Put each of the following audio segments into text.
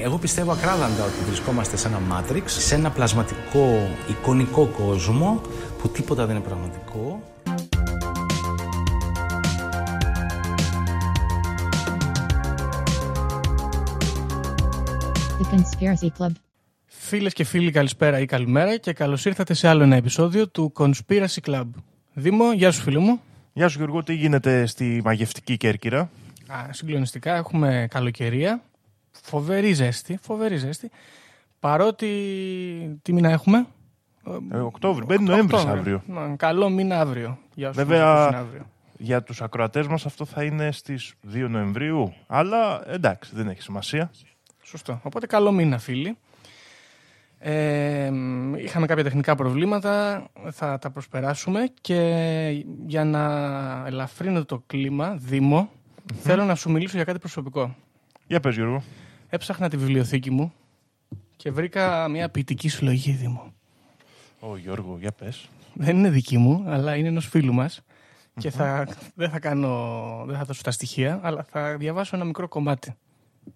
Εγώ πιστεύω ακράδαντα ότι βρισκόμαστε σε ένα Matrix, σε ένα πλασματικό, εικονικό κόσμο που τίποτα δεν είναι πραγματικό. The Conspiracy Club. Φίλες και φίλοι, καλησπέρα ή καλημέρα και καλώς ήρθατε σε άλλο ένα επεισόδιο του Conspiracy Club. Δήμο, γεια σου φίλο μου. Γεια σου Γιώργο, τι γίνεται στη μαγευτική Κέρκυρα; Α, συγκλονιστικά, έχουμε καλοκαιρία. Φοβερή ζέστη, φοβερή ζέστη. Παρότι. Τι μήνα έχουμε; Ε, Οκτώβρη, μπαίνει Νοέμβρης Οκτώβριο. αύριο. Να, καλό μήνα αύριο. Για όσους Βέβαια- μας ακούσουν αύριο. Για τους ακροατές μας αυτό θα είναι στις 2 Νοεμβρίου, αλλά εντάξει, δεν έχει σημασία. Σωστό. Οπότε καλό μήνα, φίλοι. Ε, μ, είχαμε κάποια τεχνικά προβλήματα, θα τα προσπεράσουμε και για να ελαφρύνω το κλίμα, Δήμο, θέλω να σου μιλήσω για κάτι προσωπικό. Για πες Γιώργο. Έψαχνα τη βιβλιοθήκη μου και βρήκα μια ποιητική συλλογή, Δήμο. Ω Γιώργο, για πες. Δεν είναι δική μου, αλλά είναι ενός φίλου μας και θα, δεν θα κάνω, δεν θα δώσω τα στοιχεία, αλλά θα διαβάσω ένα μικρό κομμάτι,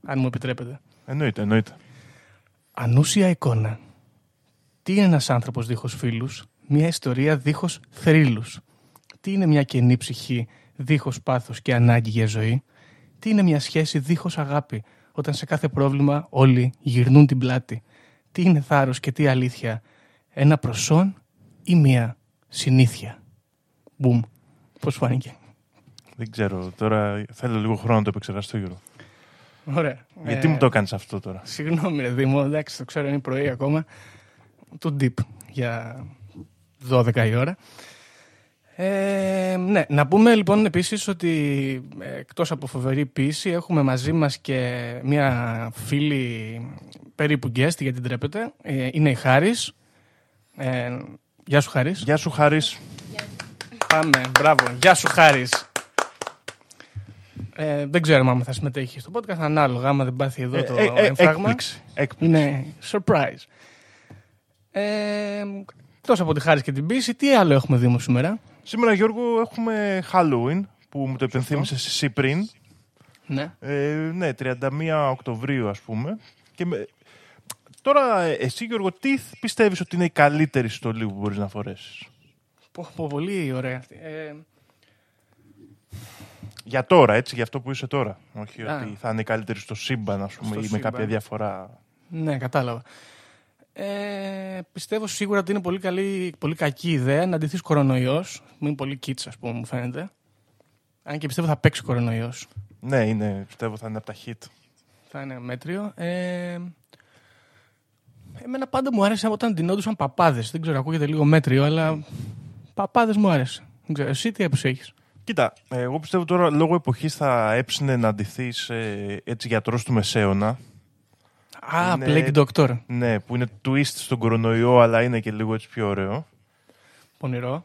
αν μου επιτρέπετε. Εννοείται, εννοείται. Ανούσια εικόνα. Τι είναι ένας άνθρωπος δίχως φίλους, μια ιστορία δίχως θρύλους. Τι είναι μια κενή ψυχή δίχως πάθος και ανάγκη για ζωή. Τι είναι μια σχέση δίχως αγάπη, όταν σε κάθε πρόβλημα όλοι γυρνούν την πλάτη. Τι είναι θάρρος και τι αλήθεια, ένα προσόν ή μια συνήθεια. Μπουμ. Πώς φάνηκε. Δεν ξέρω, τώρα θέλω λίγο χρόνο να το επεξεργαστώ Γιώργο. Ωραία. Γιατί Ε, μου το έκανες αυτό τώρα; Συγγνώμη, ρε Δήμο, εντάξει, το ξέρω, είναι πρωί ακόμα. Του deep για 12 η ώρα. Ε, ναι, να πούμε λοιπόν επίσης ότι ε, εκτός από φοβερή ποιήση έχουμε μαζί μας και μια φίλη περίπου guest γιατί τρέπετε. Ε, είναι η Χάρης. Ε, γεια σου Χάρης. Γεια σου Χάρης. Πάμε, μπράβο. Γεια σου Χάρης. Ε, δεν ξέρουμε αν θα συμμετέχει στο podcast, ανάλογα άμα δεν πάθει εδώ το Ε, ε, ε, έμφραγμα. έκπληξη. έκπληξη. Είναι surprise. Ε, εκτός από τη χάρη και την πίση, τι άλλο έχουμε δει σήμερα; Σήμερα Γιώργο έχουμε Halloween που μου το επενθύμησες εσύ πριν. Ναι. Ε, ναι, 31 Οκτωβρίου ας πούμε. Και με... Τώρα ε, εσύ Γιώργο, τι πιστεύεις ότι είναι η καλύτερη στολή που μπορείς να φορέσεις; Πω, πω, πολύ ωραία αυτή. Ε, Για τώρα, έτσι, για αυτό που είσαι τώρα. Όχι Α. ότι θα είναι η καλύτερη στο σύμπαν, ας πούμε, Στο ή με σύμπαν. κάποια διαφορά. ναι, κατάλαβα. Ε, πιστεύω σίγουρα ότι είναι πολύ, καλή, πολύ κακή ιδέα να αντιθεί κορονοϊός. Είναι πολύ κίτσα, ας πούμε, μου φαίνεται. Αν και πιστεύω θα παίξει κορονοϊός. Ναι, είναι, πιστεύω θα είναι από τα hit. Θα είναι μέτριο. Ε, εμένα πάντα μου άρεσε όταν ντυνόντουσαν παπάδες. Δεν ξέρω, ακούγεται λίγο μέτριο, αλλά παπάδες μου άρεσε. Δεν ξέρω, εσύ τι έποψη έχεις; Κοίτα, ε, εγώ πιστεύω τώρα λόγω εποχής θα έψινε να ντυθείς ε, έτσι γιατρός του Μεσαίωνα. Α, Είναι- Plague Doctor. Ναι, που είναι twist στον κορονοϊό, αλλά είναι και λίγο έτσι πιο ωραίο. Πονηρό.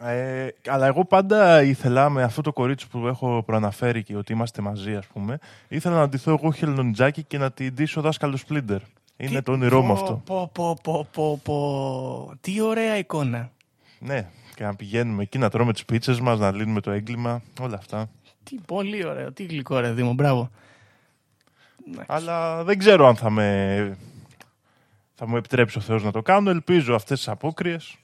Ε, αλλά εγώ πάντα ήθελα με αυτό το κορίτσι που έχω προαναφέρει και ότι είμαστε μαζί, ας πούμε, ήθελα να ντυθώ εγώ χελονιτζάκι και να την ντύσω δάσκαλο Σπλίντερ. Είναι Τι- το όνειρό μου πω, αυτό. Πω, πω, πω, πω, πω. Τι ωραία εικόνα. Ναι, και να πηγαίνουμε εκεί να τρώμε τις πίτσες μας, να λύνουμε το έγκλημα, όλα αυτά. Τι πολύ ωραίο. Τι γλυκό ρε Δήμο. Μπράβο. Αλλά δεν ξέρω αν θα με... Θα μου επιτρέψει ο Θεός να το κάνω. Ελπίζω αυτές τις απόκριες.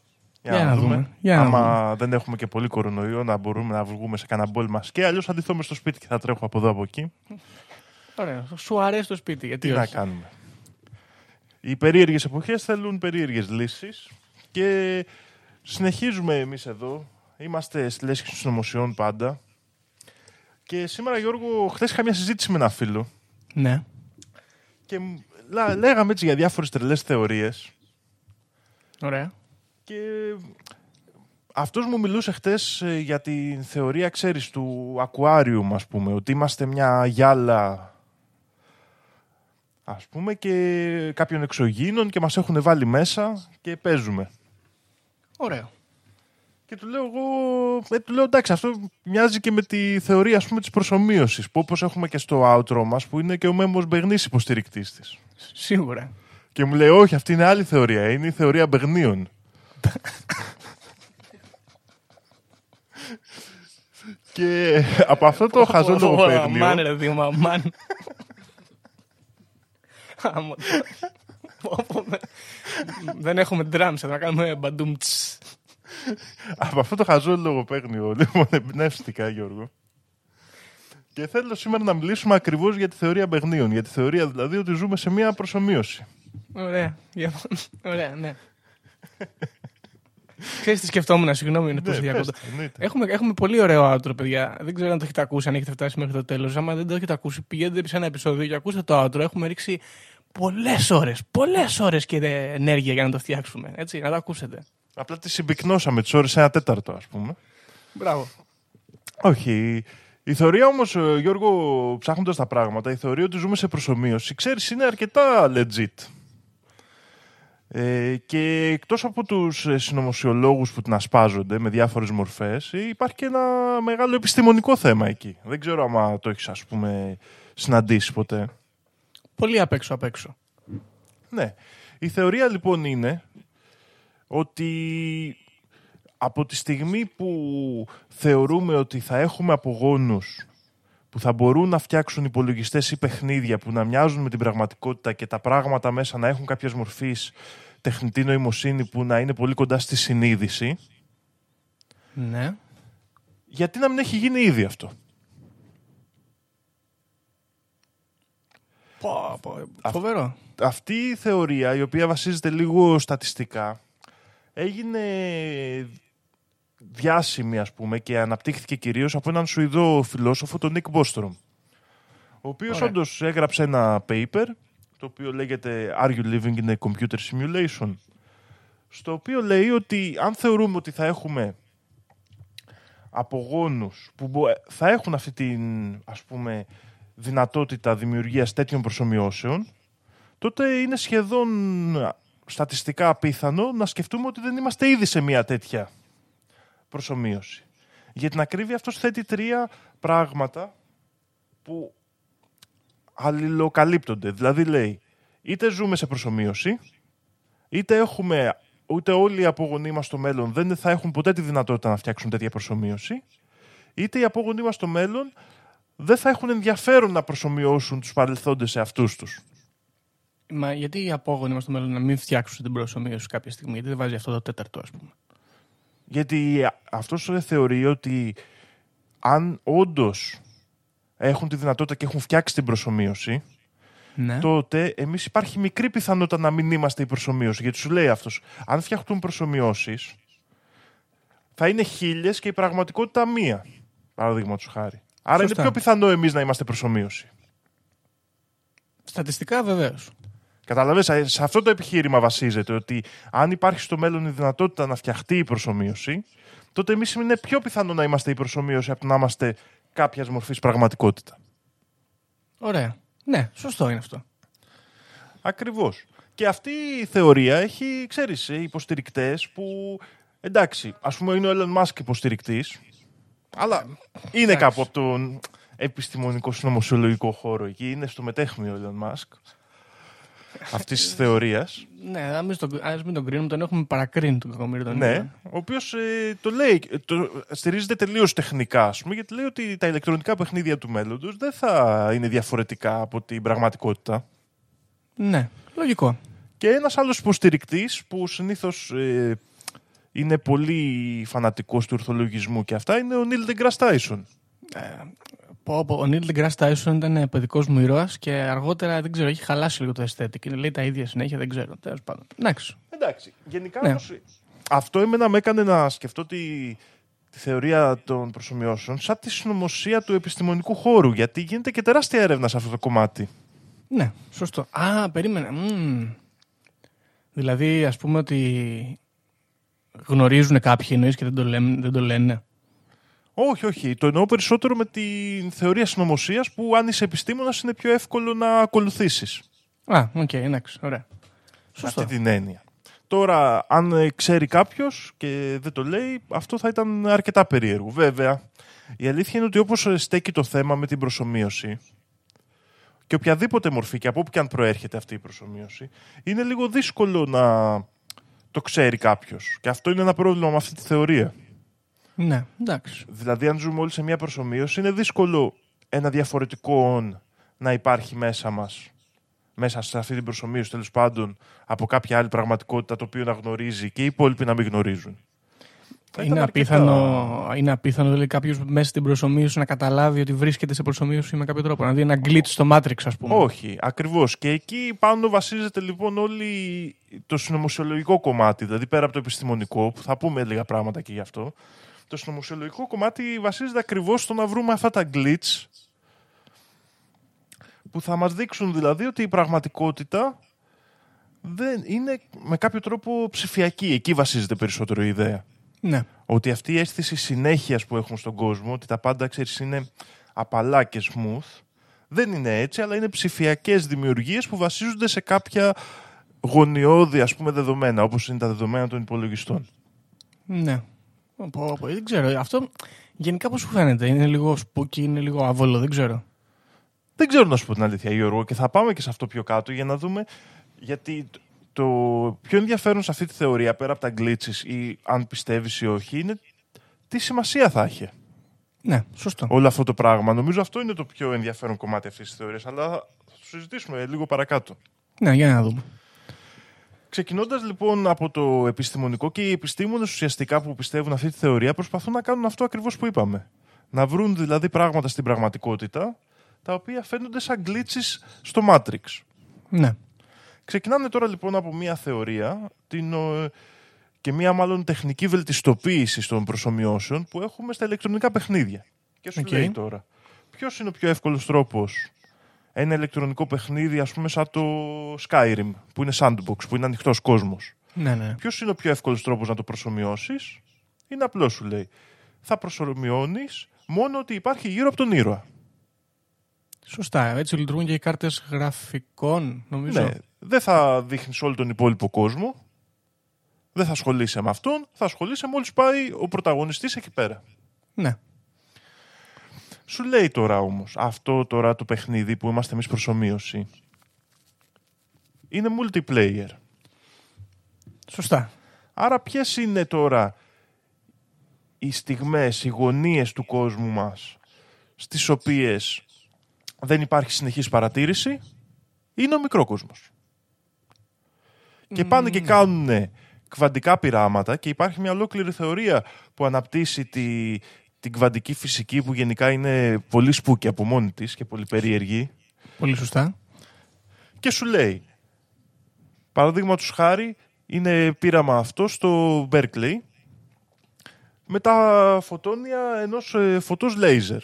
Για να δούμε. Για να Άμα δεν έχουμε και πολύ κορονοϊό, να μπορούμε να βγούμε σε κανένα μπόλμα και αλλιώς θα ντυθώ μες στο σπίτι και θα τρέχω από εδώ από εκεί. Ωραία. Σου αρέσει το σπίτι. Γιατί Τι να όχι. κάνουμε. Οι περίεργες εποχές θέλουν περίεργες λύσεις και συνεχίζουμε εμείς εδώ. Είμαστε στη λέσχη των συνωμοσιών πάντα. Και σήμερα, Γιώργο, χθες είχα μια συζήτηση με ένα φίλο Ναι. και μου- λά- λέγαμε έτσι για διάφορες τρελές θεωρίες Ωραία. και αυτός μου μιλούσε χτες ε, για τη θεωρία, ξέρεις, του ακουάριου, ας πούμε, ότι είμαστε μια γυάλα, ας πούμε, και κάποιων εξωγήινων και μας έχουν βάλει μέσα και παίζουμε. Ωραίο. Και του λέω εγώ, ε, του λέω εντάξει, αυτό μοιάζει και με τη θεωρία, ας πούμε, της προσωμείωσης, που όπως έχουμε και στο outro μας, που είναι και ο Μέμος Μπεγνής υποστηρικτής της. Σίγουρα. Και μου λέει, όχι, αυτή είναι άλλη θεωρία, είναι η θεωρία Μπεγνίων. Και από αυτό το χαζό Αμάν λογοπαίγνιο. ρε Δήμα, αμάν. Άμμο. Πω, πω, με- Δεν έχουμε drums, θα κάνουμε μπαντούμ τς. Από αυτό το χαζό λογοπαίγνιο, λοιπόν, εμπνεύστηκα, Γιώργο. Και θέλω σήμερα να μιλήσουμε ακριβώς για τη θεωρία παιγνίων. Για τη θεωρία δηλαδή ότι ζούμε σε μια προσωμείωση. Ωραία. Για- Ωραία, ναι. Ξέρεις τι σκεφτόμουν, συγγνώμη, είναι Ναι, τόσο πες διακόπτω. το, εννοείται. Έχουμε, έχουμε πολύ ωραίο outro, παιδιά. Δεν ξέρω αν το έχετε ακούσει, αν έχετε φτάσει μέχρι το τέλος. Άμα δεν το έχετε ακούσει, πηγαίνετε σε ένα επεισόδιο και ακούστε το outro. Έχουμε ρίξει πολλές ώρες, πολλές ώρες και ενέργεια για να το φτιάξουμε. Έτσι, να το ακούσετε. Απλά τη συμπυκνώσαμε τις ώρες ένα τέταρτο, ας πούμε. Μπράβο. Όχι. Η θεωρία όμως, Γιώργο, ψάχνοντας τα πράγματα, η θεωρία ότι ζούμε σε προσωμείωση, ξέρεις, είναι αρκετά legit. Ε, και εκτός από τους ε, συνωμοσιολόγους που την ασπάζονται με διάφορες μορφές, ε, υπάρχει και ένα μεγάλο επιστημονικό θέμα εκεί. Δεν ξέρω άμα το έχεις, ας πούμε, συναντήσει ποτέ. Πολύ απ' έξω απ' έξω. Ναι. Η θεωρία λοιπόν είναι ότι από τη στιγμή που θεωρούμε ότι θα έχουμε απογόνους που θα μπορούν να φτιάξουν υπολογιστές ή παιχνίδια που να μοιάζουν με την πραγματικότητα και τα πράγματα μέσα να έχουν κάποιες μορφής τεχνητή νοημοσύνη που να είναι πολύ κοντά στη συνείδηση, Ναι. γιατί να μην έχει γίνει ήδη αυτό; Πω, πω, φοβερό. αυτή η θεωρία, η οποία βασίζεται λίγο στατιστικά, έγινε διάσημη, ας πούμε, και αναπτύχθηκε κυρίως από έναν Σουηδό φιλόσοφο, τον Νίκ Μπόστρομ, ο οποίος Ωραία. όντως έγραψε ένα paper, το οποίο λέγεται «Are you living in a computer simulation?» στο οποίο λέει ότι αν θεωρούμε ότι θα έχουμε απογόνους που μπο- θα έχουν αυτή την, ας πούμε, δυνατότητα δημιουργίας τέτοιων προσωμιώσεων, τότε είναι σχεδόν στατιστικά απίθανο να σκεφτούμε ότι δεν είμαστε ήδη σε μια τέτοια προσωμείωση. Για την ακρίβεια αυτός θέτει τρία πράγματα που αλληλοκαλύπτονται. Δηλαδή λέει, είτε ζούμε σε προσωμείωση, είτε έχουμε, ούτε όλοι οι απόγονοί μας στο μέλλον δεν θα έχουν ποτέ τη δυνατότητα να φτιάξουν τέτοια προσωμείωση, είτε οι απόγονοί μας στο μέλλον δεν θα έχουν ενδιαφέρον να προσωμιώσουν τους παρελθόντες σε αυτούς τους. Μα γιατί οι απόγονοι μας στο μέλλον να μην φτιάξουν την προσωμείωση κάποια στιγμή, γιατί δεν βάζει αυτό το τέταρτο, ας πούμε; Γιατί αυτός θεωρεί ότι αν όντως έχουν τη δυνατότητα και έχουν φτιάξει την προσωμείωση, Ναι. τότε εμείς υπάρχει μικρή πιθανότητα να μην είμαστε η προσωμείωση. Γιατί σου λέει αυτός, αν φτιαχτούν προσωμιώσεις, θα είναι χίλιες και η πραγματικότητα μία. Παραδείγματος χάρη. Άρα Σωστά. είναι πιο πιθανό εμείς να είμαστε προσωμείωση. Στατιστικά βεβαίως. Καταλαβες, ε, σε αυτό το επιχείρημα βασίζεται ότι αν υπάρχει στο μέλλον η δυνατότητα να φτιαχτεί η προσωμείωση, τότε εμείς είναι πιο πιθανό να είμαστε η προσωμείωση από το να είμαστε κάποιας μορφής πραγματικότητα. Ωραία. Ναι, σωστό είναι αυτό. Ακριβώς. Και αυτή η θεωρία έχει, ξέρεις, ε, υποστηρικτές που, εντάξει, ας πούμε είναι ο Elon Musk υποστηρικτής, αλλά είναι κάπου από τον επιστημονικό συνωμοσιολογικό χώρο εκεί, είναι στο μετέχνιο ο Elon Musk αυτής της θεωρίας. Ναι, ας μην, τον, ας μην τον κρίνουμε, τον έχουμε παρακρίνει τον κακομίρι τον Ναι, ίδιο. ο οποίος το λέει, ε, το στηρίζεται τελείως τεχνικά, ας πούμε, γιατί λέει ότι τα ηλεκτρονικά παιχνίδια του μέλλοντος δεν θα είναι διαφορετικά από την πραγματικότητα. Ναι, λογικό. Και ένας άλλος υποστηρικτής που συνήθως είναι πολύ φανατικός του ορθολογισμού και αυτά είναι ο Νίλ Degrasse Tyson. Πω, πω, ο Νίλ Degrasse Tyson ήταν παιδικός μου ήρωας και αργότερα δεν ξέρω, έχει χαλάσει λίγο το aesthetic. Είναι, Λέει τα ίδια συνέχεια, δεν ξέρω. Τέλος πάντων. Εντάξει. Εντάξει, γενικά Ναι. όμως, αυτό εμένα με έκανε να σκεφτώ τη, τη θεωρία των προσωμιώσεων σαν τη συνωμοσία του επιστημονικού χώρου, γιατί γίνεται και τεράστια έρευνα σε αυτό το κομμάτι. Ναι, σωστό. Α, περίμενε. Μμμ. Δηλαδή, ας πούμε ότι γνωρίζουν κάποιοι εννοείς και δεν το, λέμε, δεν το λένε. Όχι, όχι. Το εννοώ περισσότερο με τη θεωρία συνωμοσίας που αν είσαι επιστήμονας είναι πιο εύκολο να ακολουθήσεις. Α, οκ, εντάξει, ωραία. Σωστό. Αυτή την έννοια. Τώρα, αν ε, ξέρει κάποιος και δεν το λέει, αυτό θα ήταν αρκετά περίεργο. Βέβαια, η αλήθεια είναι ότι όπως στέκει το θέμα με την προσομοίωση και οποιαδήποτε μορφή και από όπου και αν προέρχεται αυτή η προσομοίωση, είναι λίγο δύσκολο να το ξέρει κάποιος. Και αυτό είναι ένα πρόβλημα με αυτή τη θεωρία. Ναι, εντάξει. Δηλαδή, αν ζούμε όλοι σε μια προσομοίωση, είναι δύσκολο ένα διαφορετικό «ον» να υπάρχει μέσα μας μέσα σε αυτή την προσωμείωση τέλος πάντων από κάποια άλλη πραγματικότητα το οποίο να γνωρίζει και οι υπόλοιποι να μην γνωρίζουν. Θα ήταν Είναι αρκετά- απίθανο, είναι απίθανο δηλαδή, κάποιος μέσα στην προσωμείωση να καταλάβει ότι βρίσκεται σε προσωμείωση με κάποιο τρόπο. Να δει ένα glitch στο Matrix, ας πούμε. Όχι, ακριβώς. Και εκεί πάνω βασίζεται λοιπόν όλη το συνωμοσιολογικό κομμάτι, δηλαδή πέρα από το επιστημονικό, που θα πούμε λίγα πράγματα και γι' αυτό. Το συνωμοσιολογικό κομμάτι βασίζεται ακριβώς στο να βρούμε αυτά τα glitch που θα μας δείξουν δηλαδή ότι η πραγματικότητα δεν είναι με κάποιο τρόπο ψηφιακή. Εκεί βασίζεται περισσότερο η ιδέα. Ναι. Ότι αυτή η αίσθηση συνέχειας που έχουμε στον κόσμο, ότι τα πάντα ξέρεις, είναι απαλά και smooth, δεν είναι έτσι, αλλά είναι ψηφιακές δημιουργίες που βασίζονται σε κάποια γωνιώδη ας πούμε, δεδομένα, όπως είναι τα δεδομένα των υπολογιστών. Ναι. Πω, πω, δεν ξέρω. Αυτό γενικά πώς σου φαίνεται; Είναι λίγο spooky, είναι λίγο άβολο, δεν ξέρω. Δεν ξέρω να σου πω την αλήθεια, Γιώργο, και θα πάμε και σε αυτό πιο κάτω για να δούμε. Γιατί το- το πιο ενδιαφέρον σε αυτή τη θεωρία, πέρα από τα glitches ή αν πιστεύεις ή όχι, είναι τι σημασία θα έχει Ναι, σωστό. όλο αυτό το πράγμα. Νομίζω αυτό είναι το πιο ενδιαφέρον κομμάτι αυτής της θεωρίας, αλλά θα το συζητήσουμε λίγο παρακάτω. Ναι, για να δούμε. Ξεκινώντας λοιπόν από το επιστημονικό και οι επιστήμονες ουσιαστικά που πιστεύουν αυτή τη θεωρία προσπαθούν να κάνουν αυτό ακριβώς που είπαμε. Να βρουν δηλαδή πράγματα στην πραγματικότητα τα οποία φαίνονται σαν glitches στο Matrix. Ναι. Ξεκινάνε τώρα λοιπόν από μια θεωρία την, ε, και μια μάλλον τεχνική βελτιστοποίηση των προσομοιώσεων που έχουμε στα ηλεκτρονικά παιχνίδια. Και σου Οκ. λέει τώρα, ποιος είναι ο πιο εύκολος τρόπος ένα ηλεκτρονικό παιχνίδι, ας πούμε, σαν το Skyrim, που είναι sandbox, που είναι ανοιχτός κόσμος. Ναι, ναι. Ποιος είναι ο πιο εύκολος τρόπος να το προσωμιώσεις; Είναι απλός σου λέει. Θα προσωμιώνεις μόνο ότι υπάρχει γύρω από τον ήρωα. Σωστά. Έτσι λειτουργούν και οι κάρτες γραφικών, νομίζω. Ναι, δεν θα δείχνεις όλο τον υπόλοιπο κόσμο. Δεν θα ασχολείσαι με αυτόν. Θα ασχολείσαι μόλι πάει ο πρωταγωνιστής εκεί πέρα. ναι. Σου λέει τώρα όμως, αυτό τώρα το παιχνίδι που είμαστε εμείς προσωμείωση. Είναι multiplayer. Σωστά. Άρα ποιες είναι τώρα οι στιγμές, οι γωνίες του κόσμου μας στις οποίες δεν υπάρχει συνεχής παρατήρηση; Είναι ο μικρό κόσμος. Και πάνε και κάνουν κβαντικά πειράματα και υπάρχει μια ολόκληρη θεωρία που αναπτύσσει τη, την κβαντική φυσική που γενικά είναι πολύ σπούκη από μόνη της και πολύ περίεργη Πολύ σωστά. και σου λέει παραδείγματος χάρη είναι πείραμα αυτό στο Berkeley με τα φωτόνια ενός ε, φωτός λέιζερ.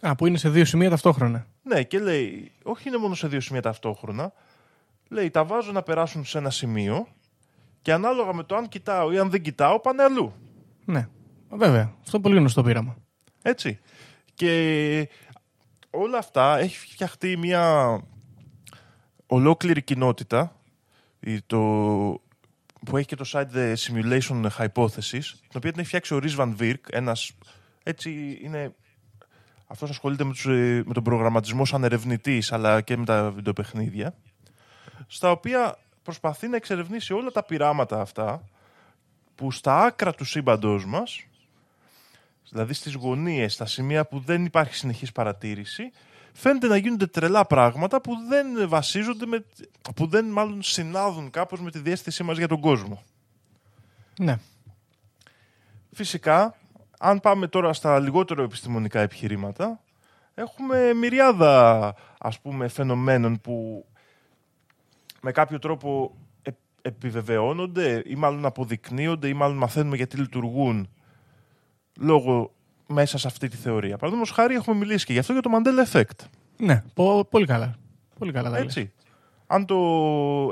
Α, που είναι σε δύο σημεία ταυτόχρονα. Ναι, και λέει, όχι είναι μόνο σε δύο σημεία ταυτόχρονα. Λέει, τα βάζω να περάσουν σε ένα σημείο και ανάλογα με το αν κοιτάω ή αν δεν κοιτάω πάνε αλλού. Ναι. Βέβαια. Αυτό είναι πολύ γνωστό πείραμα. Έτσι. Και όλα αυτά έχει φτιαχτεί μια ολόκληρη κοινότητα η- το, που έχει και το site The Simulation Hypothesis, την οποία την έχει φτιάξει ο Rhys Van Virk, ένας έτσι είναι... Αυτός ασχολείται με, τους, ε, με τον προγραμματισμό σαν ερευνητής, αλλά και με τα βιντεοπαιχνίδια, στα οποία προσπαθεί να εξερευνήσει όλα τα πειράματα αυτά, που στα άκρα του σύμπαντός μας δηλαδή στις γωνίες, στα σημεία που δεν υπάρχει συνεχής παρατήρηση, φαίνεται να γίνονται τρελά πράγματα που δεν βασίζονται, με, που δεν μάλλον συνάδουν κάπως με τη διέστησή μας για τον κόσμο. Ναι. Φυσικά, αν πάμε τώρα στα λιγότερο επιστημονικά επιχειρήματα, έχουμε μυριάδα ας πούμε φαινομένων που με κάποιο τρόπο ε- επιβεβαιώνονται ή μάλλον αποδεικνύονται ή μάλλον μαθαίνουμε γιατί λειτουργούν λόγω μέσα σε αυτή τη θεωρία. Παραδείγματος χάρη έχουμε μιλήσει και γι' αυτό για το Mandela Effect. Ναι. Πο- πολύ καλά. Πολύ καλά τα λες. Έτσι. Αν το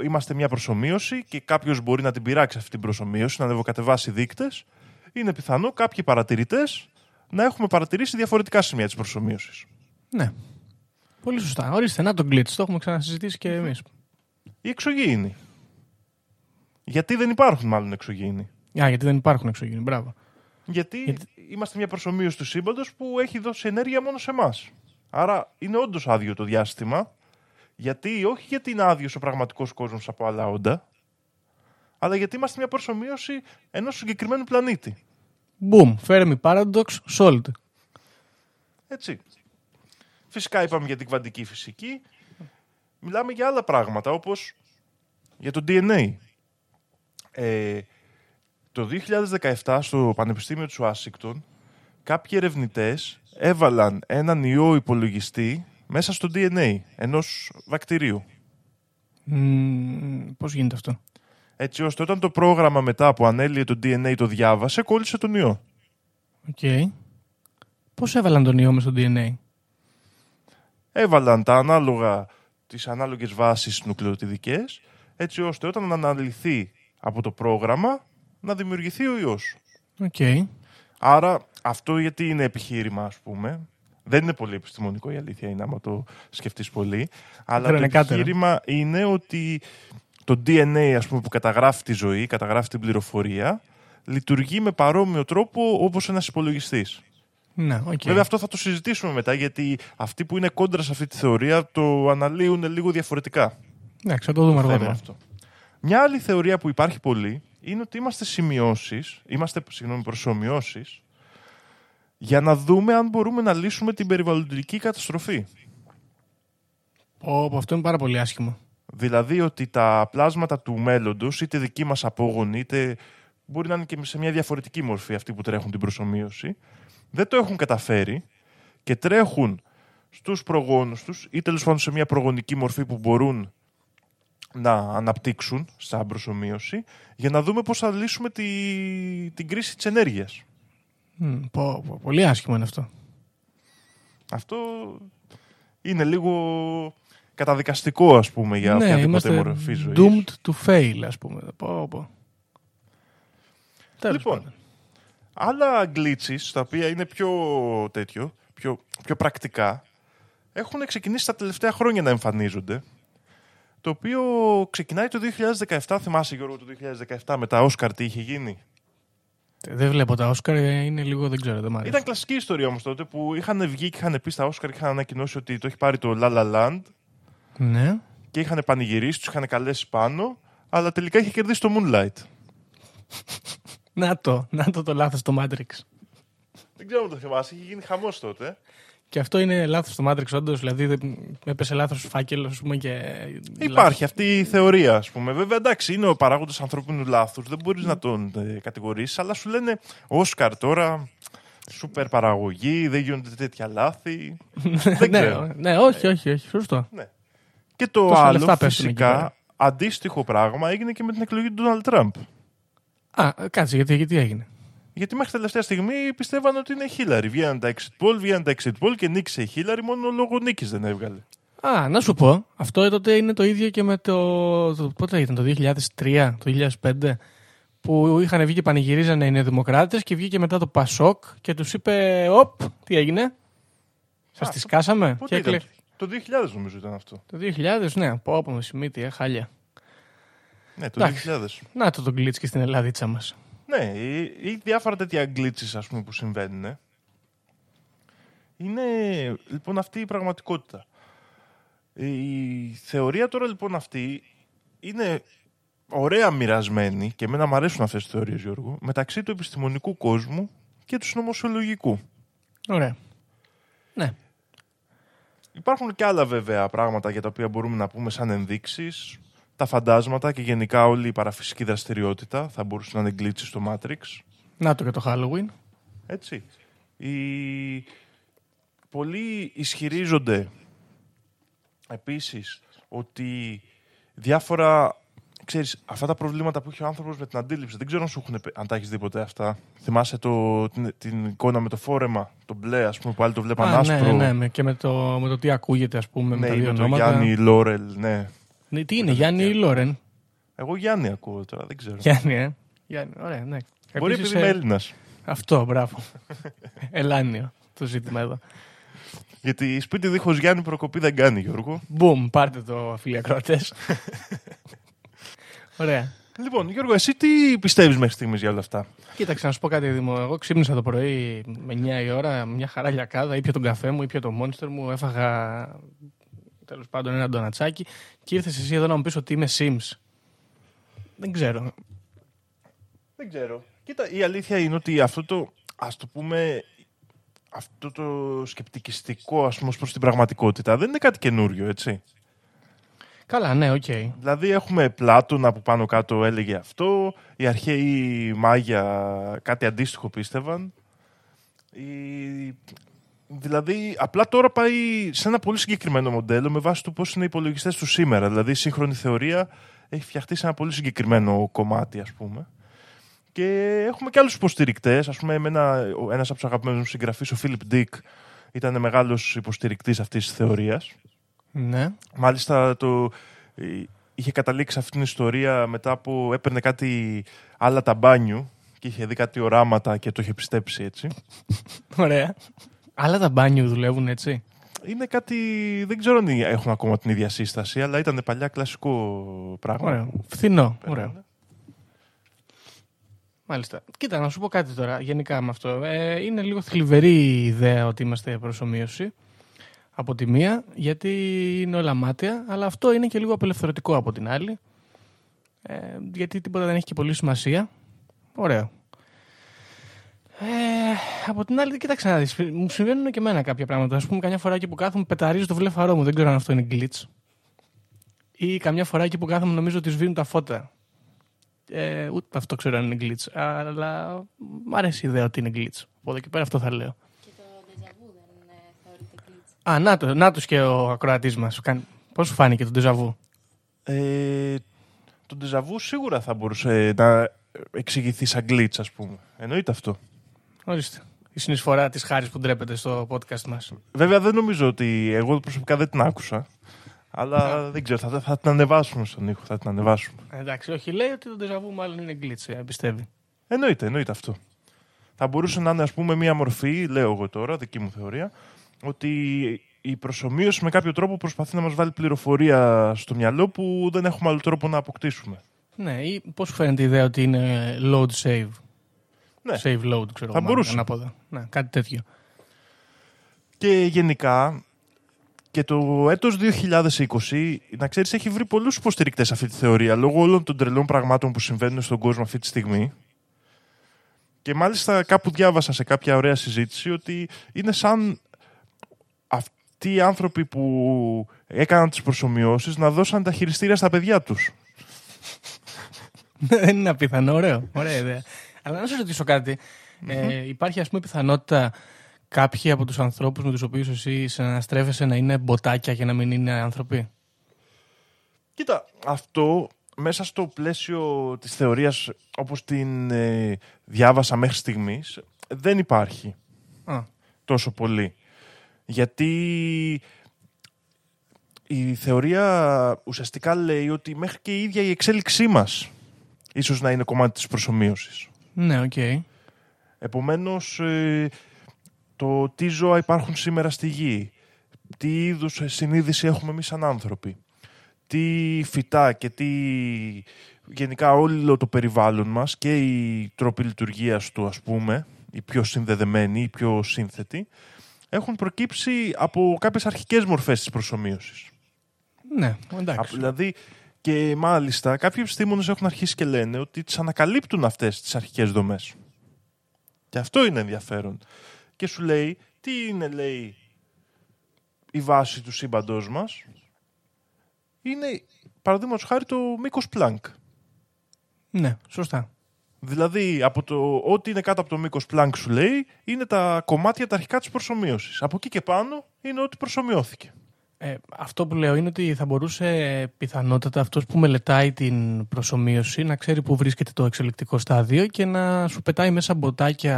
είμαστε μια προσωμείωση και κάποιος μπορεί να την πειράξει αυτή την προσωμείωση, να ανεβοκατεβάσει δείκτες, είναι πιθανό κάποιοι παρατηρητές να έχουμε παρατηρήσει διαφορετικά σημεία της προσωμείωσης. Ναι. Πολύ σωστά. Ορίστε, να το glitch. Το έχουμε ξανασυζητήσει και εμείς. Οι εξωγήινοι. Γιατί δεν υπάρχουν μάλλον εξωγήινοι. Α, γιατί δεν υπάρχουν εξωγήινοι. Μπράβο. Γιατί, Γιατί- είμαστε μια προσωμείωση του σύμπαντος που έχει δώσει ενέργεια μόνο σε εμάς. Άρα είναι όντως άδειο το διάστημα. Γιατί, όχι γιατί είναι άδειος ο πραγματικός κόσμος από άλλα όντα, αλλά γιατί είμαστε μια προσωμείωση ενός συγκεκριμένου πλανήτη. Boom. Fermi paradox solved. Έτσι. Φυσικά είπαμε για την κβαντική φυσική. μιλάμε για άλλα πράγματα, όπως για το DNA. Ε, το 2017 στο Πανεπιστήμιο του Ουάσιγκτον κάποιοι ερευνητές έβαλαν έναν ιό υπολογιστή μέσα στο DNA ενός βακτηρίου. Μ, πώς γίνεται αυτό; Έτσι ώστε όταν το πρόγραμμα μετά που ανέλυε το DNA το διάβασε, κόλλησε τον ιό. Οκ. Πώς έβαλαν τον ιό μες στο DNA. Έβαλαν τα ανάλογα, τις ανάλογες βάσεις νουκλεοτιδικές, έτσι ώστε όταν αναλυθεί από το πρόγραμμα να δημιουργηθεί ο ιός. Οκ. Άρα αυτό γιατί είναι επιχείρημα, ας πούμε. Δεν είναι πολύ επιστημονικό η αλήθεια είναι άμα το σκεφτείς πολύ. Αλλά Δεν το είναι κάτερα. επιχείρημα είναι ότι το DNA ας πούμε, που καταγράφει τη ζωή, καταγράφει την πληροφορία, λειτουργεί με παρόμοιο τρόπο όπως ένας υπολογιστής. Ναι, οκ. Βέβαια αυτό θα το συζητήσουμε μετά γιατί αυτοί που είναι κόντρα σε αυτή τη θεωρία το αναλύουν λίγο διαφορετικά. Εντάξει, θα το δούμε το θέμα αργότερα. αυτό. Μια άλλη θεωρία που υπάρχει πολύ είναι ότι είμαστε σημειώσεις, είμαστε συγγνώμη, προσομοιώσεις για να δούμε αν μπορούμε να λύσουμε την περιβαλλοντική καταστροφή. Πω, πω, αυτό είναι πάρα πολύ άσχημο. Δηλαδή ότι τα πλάσματα του μέλλοντος, είτε δική μας απόγονοι, είτε μπορεί να είναι και σε μια διαφορετική μορφή αυτοί που τρέχουν την προσωμείωση, δεν το έχουν καταφέρει και τρέχουν στους προγόνους τους ή τέλος πάντων σε μια προγονική μορφή που μπορούν να αναπτύξουν σαν προσωμείωση για να δούμε πώς θα λύσουμε τη, την κρίση της ενέργειας. Μ, πω, πω, πολύ άσχημο είναι αυτό. Αυτό είναι λίγο καταδικαστικό ας πούμε για ναι, οποιαδήποτε είμαστε μορφή ζωής. doomed to fail, ας πούμε. Πω, πω. Τέλος Λοιπόν, πάντων. άλλα glitches, τα οποία είναι πιο τέτοιο, πιο, πιο πρακτικά, έχουν ξεκινήσει τα τελευταία χρόνια να εμφανίζονται. Το οποίο ξεκινάει το 2017, θυμάσαι Γιώργο το 2017 με τα Όσκαρ τι είχε γίνει; Δεν βλέπω τα Όσκαρ, είναι λίγο, δεν ξέρω, δεν μ' αρέσει. Ήταν κλασική ιστορία όμως τότε που είχαν βγει και είχαν πει στα Όσκαρ και είχαν ανακοινώσει ότι το έχει πάρει το La La Land Ναι. και είχαν πανηγυρίσει, τους είχαν καλέσει πάνω, αλλά τελικά είχε κερδίσει το Moonlight. Να το, να το το λάθος στο Matrix. Δεν ξέρω αν το θυμάσαι, είχε γίνει χαμός τότε. Και αυτό είναι λάθος στο Matrix, όντως, δηλαδή δεν- έπεσε λάθος φάκελος, ας πούμε, και... Υπάρχει αυτή η θεωρία, ας πούμε. Βέβαια, εντάξει, είναι ο παράγοντας ανθρώπινου λάθους. Δεν μπορείς να τον ε, κατηγορήσεις, αλλά σου λένε Όσκαρ τώρα, σούπερ παραγωγή, δεν γίνονται τέτοια λάθη. δεν ξέρω. ναι, ναι, όχι, όχι, όχι, σωστό. Και το Τόσα άλλο, λεφτά πέφτουν εκεί φυσικά, πέρα. αντίστοιχο πράγμα έγινε και με την εκλογή του Ντόναλτ Τραμπ. Α, κάτσε, γιατί, γιατί έγινε; Γιατί μέχρι τελευταία στιγμή πιστεύαν ότι είναι η Χίλαρη. Βγαίναν τα exit poll, βγαίναν τα exit poll και νίκησε η Χίλαρη, μόνο λόγω νίκης δεν έβγαλε. Α, να σου πω, αυτό τότε είναι το ίδιο και με το, το πότε ήταν, το 2003, το 2005, που είχαν βγει και πανηγυρίζανε οι νεοδημοκράτες και βγήκε μετά το Πασόκ και τους είπε, οπ, τι έγινε, σας Α, τη το- σκάσαμε; Πότε Και ήταν. έκλε- Το 2000 νομίζω ήταν αυτό. Το 2000, ναι, πω πω με σημείτη, ε, χάλια. Ναι, το Εντάξει. 2000. Να το τον glitch και στην Ελλάδίτσα μας. Ναι, ή, ή διάφορα τέτοια glitches ας πούμε που συμβαίνουν. Είναι λοιπόν αυτή η πραγματικότητα. Η θεωρία τώρα λοιπόν αυτή είναι ωραία μοιρασμένη και εμένα μου αρέσουν αυτές τις θεωρίες Γιώργο μεταξύ του επιστημονικού κόσμου και του συνωμοσιολογικού. Ωραία. Ναι. Υπάρχουν και άλλα βέβαια πράγματα για τα οποία μπορούμε να πούμε σαν ενδείξεις. Τα φαντάσματα και γενικά όλη η παραφυσική δραστηριότητα θα μπορούσε να είναι glitches στο Matrix. Να το και το Halloween. Έτσι. Οι... Πολλοί ισχυρίζονται επίσης ότι διάφορα... Ξέρεις, αυτά τα προβλήματα που έχει ο άνθρωπος με την αντίληψη, δεν ξέρω αν, σου έχουν, πε- αν τα έχεις δει ποτέ αυτά. Θυμάσαι το, την, την εικόνα με το φόρεμα, το μπλε, ας πούμε, που άλλοι το βλέπαν Α, ναι, άσπρο. ναι, ναι, και με το, με το τι ακούγεται, ας πούμε, με Ναι, τα ή δύο με το ονόματα. Γιάννη Λόρελ, ναι. Ναι, τι είναι, Γιάννη ή Λόρεν; Εγώ Γιάννη ακούω τώρα, δεν ξέρω. Γιάννη, ε. Γιάννη, ωραία, ναι. Μπορεί Επίσης, επειδή είμαι ε, Έλληνας. Αυτό, μπράβο. Ελάνιο το ζήτημα εδώ. Γιατί σπίτι δίχως Γιάννη προκοπή δεν κάνει, Γιώργο. Μπουμ, πάρτε το φίλοι ακροατές. Ωραία. Λοιπόν, Γιώργο, εσύ τι πιστεύεις μέχρι στιγμής για όλα αυτά; Κοίταξε να σου πω κάτι, Δήμο. Εγώ ξύπνησα το πρωί με 9 η ώρα, μια χαρά λιακάδα, ήπια τον καφέ μου, ήπια το μόνιστερ μου, έφαγα τέλος πάντων ένα ντονατσάκι και ήρθες εσύ εδώ να μου πεις ότι είμαι Sims. Δεν ξέρω. Δεν ξέρω. Κοίτα, η αλήθεια είναι ότι αυτό το, ας το πούμε, αυτό το σκεπτικιστικό, ας πούμε, ως προς την πραγματικότητα δεν είναι κάτι καινούριο, έτσι. Καλά, ναι, οκ. Δηλαδή έχουμε Πλάτωνα που πάνω κάτω έλεγε αυτό, οι αρχαίοι Μάγια κάτι αντίστοιχο πίστευαν. Η... Δηλαδή, απλά τώρα πάει σε ένα πολύ συγκεκριμένο μοντέλο με βάση του πώς είναι οι υπολογιστές του σήμερα. Δηλαδή, η σύγχρονη θεωρία έχει φτιαχτεί σε ένα πολύ συγκεκριμένο κομμάτι, ας πούμε. Και έχουμε και άλλους υποστηρικτές. Ας πούμε, ένα, ένας από τους αγαπημένους μου συγγραφείς, ο Φίλιπ Ντίκ, ήταν μεγάλος υποστηρικτής αυτής της θεωρίας. Ναι. Μάλιστα το, ε, είχε καταλήξει αυτή την ιστορία μετά που έπαιρνε κάτι άλλα ταμπάνιου και είχε δει κάτι οράματα και το είχε πιστέψει έτσι. Ωραία. Άλλα τα μπάνιου δουλεύουν έτσι; Είναι κάτι, δεν ξέρω αν έχουν ακόμα την ίδια σύσταση, αλλά ήταν παλιά κλασικό πράγμα. Ωραίο. Φθηνό. Ωραίο. Μάλιστα. Κοίτα, να σου πω κάτι τώρα γενικά με αυτό. Ε, είναι λίγο θλιβερή η ιδέα ότι είμαστε προσωμείωση από τη μία, γιατί είναι όλα μάτια, αλλά αυτό είναι και λίγο απελευθερωτικό από την άλλη. Ε, γιατί τίποτα δεν έχει και πολύ σημασία. Ωραίο. Ε, από την άλλη, κοίταξε να δεις, μου συμβαίνουν και εμένα κάποια πράγματα. Α πούμε, καμιά φορά εκεί που κάθομαι πεταρίζω το βλέφαρό μου. Δεν ξέρω αν αυτό είναι glitch. Ή καμιά φορά εκεί που κάθομαι νομίζω ότι σβήνουν τα φώτα. Ε, ούτε αυτό ξέρω αν είναι glitch. Αλλά μου αρέσει η ιδέα ότι είναι glitch. Από εδώ και πέρα αυτό θα λέω. Και το déjà vu δεν ε, θεωρείται glitch. Α, να το, να και ο ακροατής μας. Πώς σου φάνηκε το déjà vu; Ε, το ντεζαβού σίγουρα θα μπορούσε να εξηγηθεί σαν glitch, ας πούμε. Εννοείται αυτό. Ορίστε. Η συνεισφορά της χάρης που ντρέπεται στο podcast μας. Βέβαια δεν νομίζω ότι εγώ προσωπικά δεν την άκουσα. Αλλά δεν ξέρω, θα, θα την ανεβάσουμε στον ήχο, θα την ανεβάσουμε. Εντάξει, όχι, λέει ότι το déjà vu μάλλον είναι glitch, ε, πιστεύει. Εννοείται, εννοείται αυτό. Θα μπορούσε να είναι, ας πούμε, μία μορφή, λέω εγώ τώρα, δική μου θεωρία, ότι η προσωμείωση με κάποιο τρόπο προσπαθεί να μας βάλει πληροφορία στο μυαλό που δεν έχουμε άλλο τρόπο να αποκτήσουμε. Ναι, ή πώς σου φαίνεται η ιδέα ότι είναι load save; Ναι. Save load, ξέρω Θα εγώ, μπορούσε. ανάποδα. Ναι, κάτι τέτοιο. Και γενικά, και το έτος 2020, να ξέρεις, έχει βρει πολλούς υποστηρικτές αυτή τη θεωρία, λόγω όλων των τρελών πραγμάτων που συμβαίνουν στον κόσμο αυτή τη στιγμή. Και μάλιστα κάπου διάβασα σε κάποια ωραία συζήτηση ότι είναι σαν αυτοί οι άνθρωποι που έκαναν τις προσωμιώσεις να δώσαν τα χειριστήρια στα παιδιά τους. Δεν είναι απίθανο, ωραίο. Ωραία ιδέα. Αλλά να σας ρωτήσω κάτι. Ε, υπάρχει, ας πούμε, πιθανότητα κάποιοι από τους ανθρώπους με τους οποίους εσύ συναναστρέφεσαι να είναι μποτάκια και να μην είναι άνθρωποι; Κοίτα, αυτό μέσα στο πλαίσιο της θεωρίας όπως την ε, διάβασα μέχρι στιγμής δεν υπάρχει Α, τόσο πολύ. Γιατί η θεωρία ουσιαστικά λέει ότι μέχρι και η ίδια η εξέλιξή μας ίσως να είναι κομμάτι της προσομοίωσης. Ναι, οκ. Επομένως, ε, το τι ζώα υπάρχουν σήμερα στη γη, τι είδους συνείδηση έχουμε εμείς σαν άνθρωποι, τι φυτά και τι γενικά όλο το περιβάλλον μας και οι τρόποι λειτουργίας του ας πούμε, οι πιο συνδεδεμένοι, οι πιο σύνθετοι, έχουν προκύψει από κάποιες αρχικές μορφές της προσωμείωσης. Ναι, εντάξει. Δηλαδή, και μάλιστα κάποιοι επιστήμονες έχουν αρχίσει και λένε ότι τις ανακαλύπτουν αυτές τις αρχικές δομές. Και αυτό είναι ενδιαφέρον. Και σου λέει, τι είναι, λέει, η βάση του σύμπαντός μας; Είναι, παραδείγματος χάρη, το μήκος Πλάνκ. Ναι, σωστά. Δηλαδή, από το, ό,τι είναι κάτω από το μήκος Πλάνκ σου λέει, είναι τα κομμάτια τα αρχικά της προσωμείωσης. Από εκεί και πάνω είναι ό,τι προσωμιώθηκε. Ε, αυτό που λέω είναι ότι θα μπορούσε πιθανότατα αυτός που μελετάει την προσωμείωση να ξέρει που βρίσκεται το εξελικτικό στάδιο και να σου πετάει μέσα μποτάκια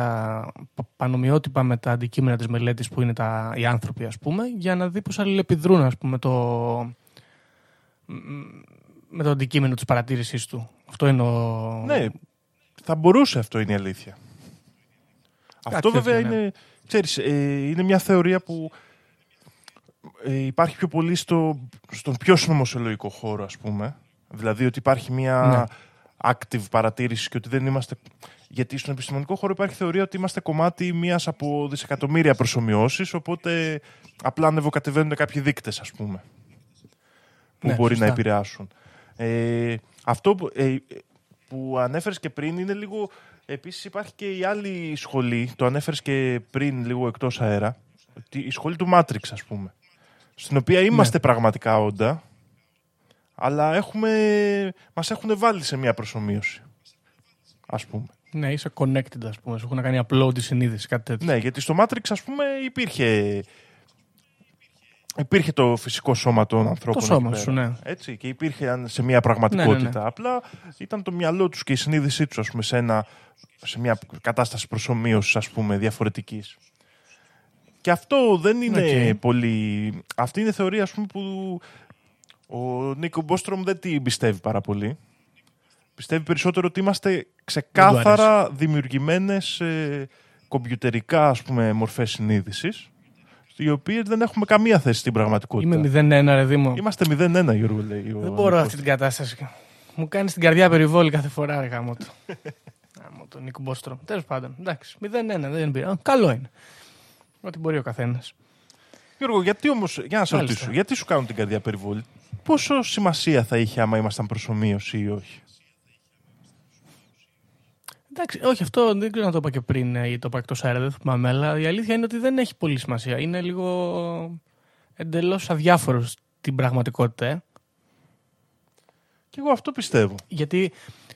πα- πανομοιότυπα με τα αντικείμενα της μελέτης που είναι τα, οι άνθρωποι ας πούμε για να δει πώς αλληλεπιδρούν ας πούμε το, μ, με το αντικείμενο της παρατήρησής του. Αυτό είναι ο... Ναι, θα μπορούσε αυτό είναι η αλήθεια. αυτό τέτοιο, βέβαια ναι. είναι, ξέρεις, ε, είναι μια θεωρία που ε, υπάρχει πιο πολύ στο, στον πιο συνωμοσιολογικό χώρο, ας πούμε. Δηλαδή ότι υπάρχει μια active παρατήρηση και ότι δεν είμαστε... Γιατί στον επιστημονικό χώρο υπάρχει θεωρία ότι είμαστε κομμάτι μιας από δισεκατομμύρια προσωμιώσεις, οπότε απλά ανεβοκατεβαίνουν κάποιοι δείκτες, ας πούμε, που Ναι, μπορεί σωστά. να επηρεάσουν. Ε, αυτό που, ε, που ανέφερες και πριν είναι λίγο... Επίσης υπάρχει και η άλλη σχολή, το ανέφερες και πριν λίγο εκτός αέρα, ότι η σχολή του Matrix ας πούμε, στην οποία είμαστε πραγματικά όντα, αλλά έχουμε, μας έχουν βάλει σε μια προσομοίωση. Ας πούμε. Ναι, είσαι connected, ας πούμε. Σου έχουν κάνει upload τη συνείδηση, κάτι τέτοιο. Ναι, γιατί στο Matrix, ας πούμε, υπήρχε, υπήρχε το φυσικό σώμα των ανθρώπων. Το σώμα εκεί σου, πέρα, ναι. Έτσι, και υπήρχε σε μια πραγματικότητα. Ναι, ναι, ναι. Απλά ήταν το μυαλό τους και η συνείδησή τους, ας πούμε, σε, ένα, σε μια κατάσταση προσομοίωσης, ας πούμε, διαφορετικής. Και αυτό δεν είναι Οκ. πολύ... Αυτή είναι θεωρία, ας πούμε, που ο Νίκο Μπόστρομ δεν την πιστεύει πάρα πολύ. Πιστεύει περισσότερο ότι είμαστε ξεκάθαρα δημιουργημένες ε, κομπιουτερικά, ας πούμε, μορφές συνείδησης, οι οποίες δεν έχουμε καμία θέση στην πραγματικότητα. Είμαι 0-1, ρε Δήμο. Είμαστε 0-1, Γιώργο, λέει. ο Δεν μπορώ Νίκος. αυτή την κατάσταση. Μου κάνει την καρδιά περιβόλη κάθε φορά, ρε γάμο του. Γάμο του Νίκου Μπόστρο. Τέλος πάντων. Εντάξει. 0-1, δεν πειράζει. Α, Καλό είναι. Ό,τι μπορεί ο καθένας. Γιώργο, γιατί όμως, για να σε Μάλιστα. ρωτήσω, γιατί σου κάνουν την καρδιά περιβόλη, πόσο σημασία θα είχε άμα ήμασταν προσωμείωση ή όχι; Εντάξει, όχι, αυτό δεν ξέρω να το είπα και πριν ε, ή το είπα εκτός αέρα, δεν θυμάμαι. Αλλά η αλήθεια είναι ότι δεν έχει πολύ σημασία. Είναι λίγο εντελώς αδιάφορο στην πραγματικότητα. Ε. Και εγώ αυτό πιστεύω. Γιατί,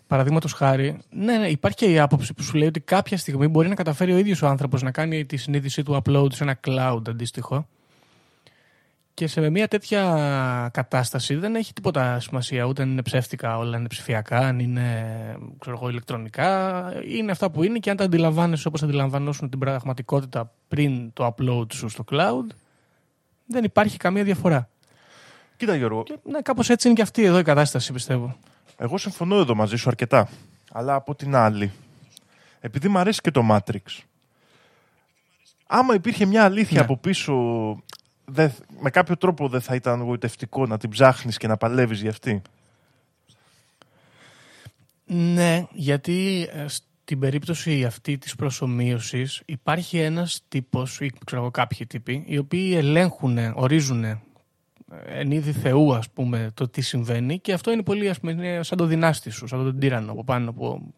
παραδείγματος χάρη, ναι, ναι, υπάρχει και η άποψη που σου λέει ότι κάποια στιγμή μπορεί να καταφέρει ο ίδιος ο άνθρωπος να κάνει τη συνείδησή του upload σε ένα cloud αντίστοιχο. Και σε μια τέτοια κατάσταση δεν έχει τίποτα σημασία. Ούτε αν είναι ψεύτικα όλα, αν είναι ψηφιακά, αν είναι ξέρω εγώ, ηλεκτρονικά. Είναι αυτά που είναι και αν τα αντιλαμβάνεσαι όπως αντιλαμβανόσουν την πραγματικότητα πριν το upload σου στο cloud, δεν υπάρχει καμία διαφορά. Κοίτα Γιώργο, Και ναι, κάπως έτσι είναι και αυτή εδώ η κατάσταση, πιστεύω. εγώ συμφωνώ εδώ μαζί σου αρκετά. Αλλά από την άλλη, επειδή μου αρέσει και το Matrix, άμα υπήρχε μια αλήθεια Ναι. από πίσω, δεν- με κάποιο τρόπο δεν θα ήταν γοητευτικό να την ψάχνεις και να παλεύεις για αυτή. Ναι, γιατί ε, στην περίπτωση αυτή της προσωμείωσης υπάρχει ένας τύπος ή ξέρω εγώ κάποιοι τύποι οι οποίοι ελέγχουν, ορίζουν ε, εν είδη Θεού ας πούμε το τι συμβαίνει και αυτό είναι πολύ ας πούμε είναι σαν το δυνάστη σου, σαν τον τύρανο από πάνω που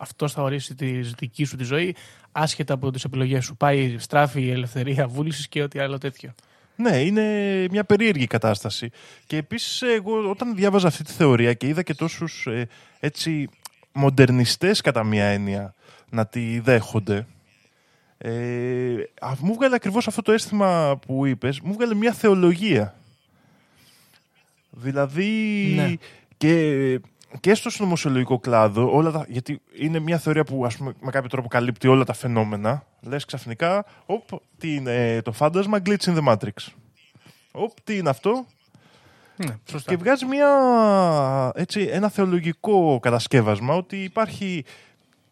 αυτός θα ορίσει τη δική σου τη ζωή άσχετα από τις επιλογές σου. Πάει στράφη, ελευθερία, βούλησης και ό,τι άλλο τέτοιο. Ναι, είναι μια περίεργη κατάσταση. Και επίσης εγώ όταν διάβαζα αυτή τη θεωρία και είδα και τόσους ε, έτσι μοντερνιστές κατά μία έννοια να τη δέχονται, ε, α, μου βγάλε ακριβώς αυτό το αίσθημα που είπες, μου βγάλε μια θεολογία. Δηλαδή Ναι. και, και στο συνωμοσιολογικό κλάδο, όλα τα, γιατί είναι μια θεωρία που ας πούμε, με κάποιο τρόπο καλύπτει όλα τα φαινόμενα. Λες ξαφνικά, οπ, τι είναι το φάντασμα, glitch in the matrix. Οπ, τι είναι αυτό. Ναι, σωστά. Και βγάζει μια, έτσι, ένα θεολογικό κατασκεύασμα ότι υπάρχει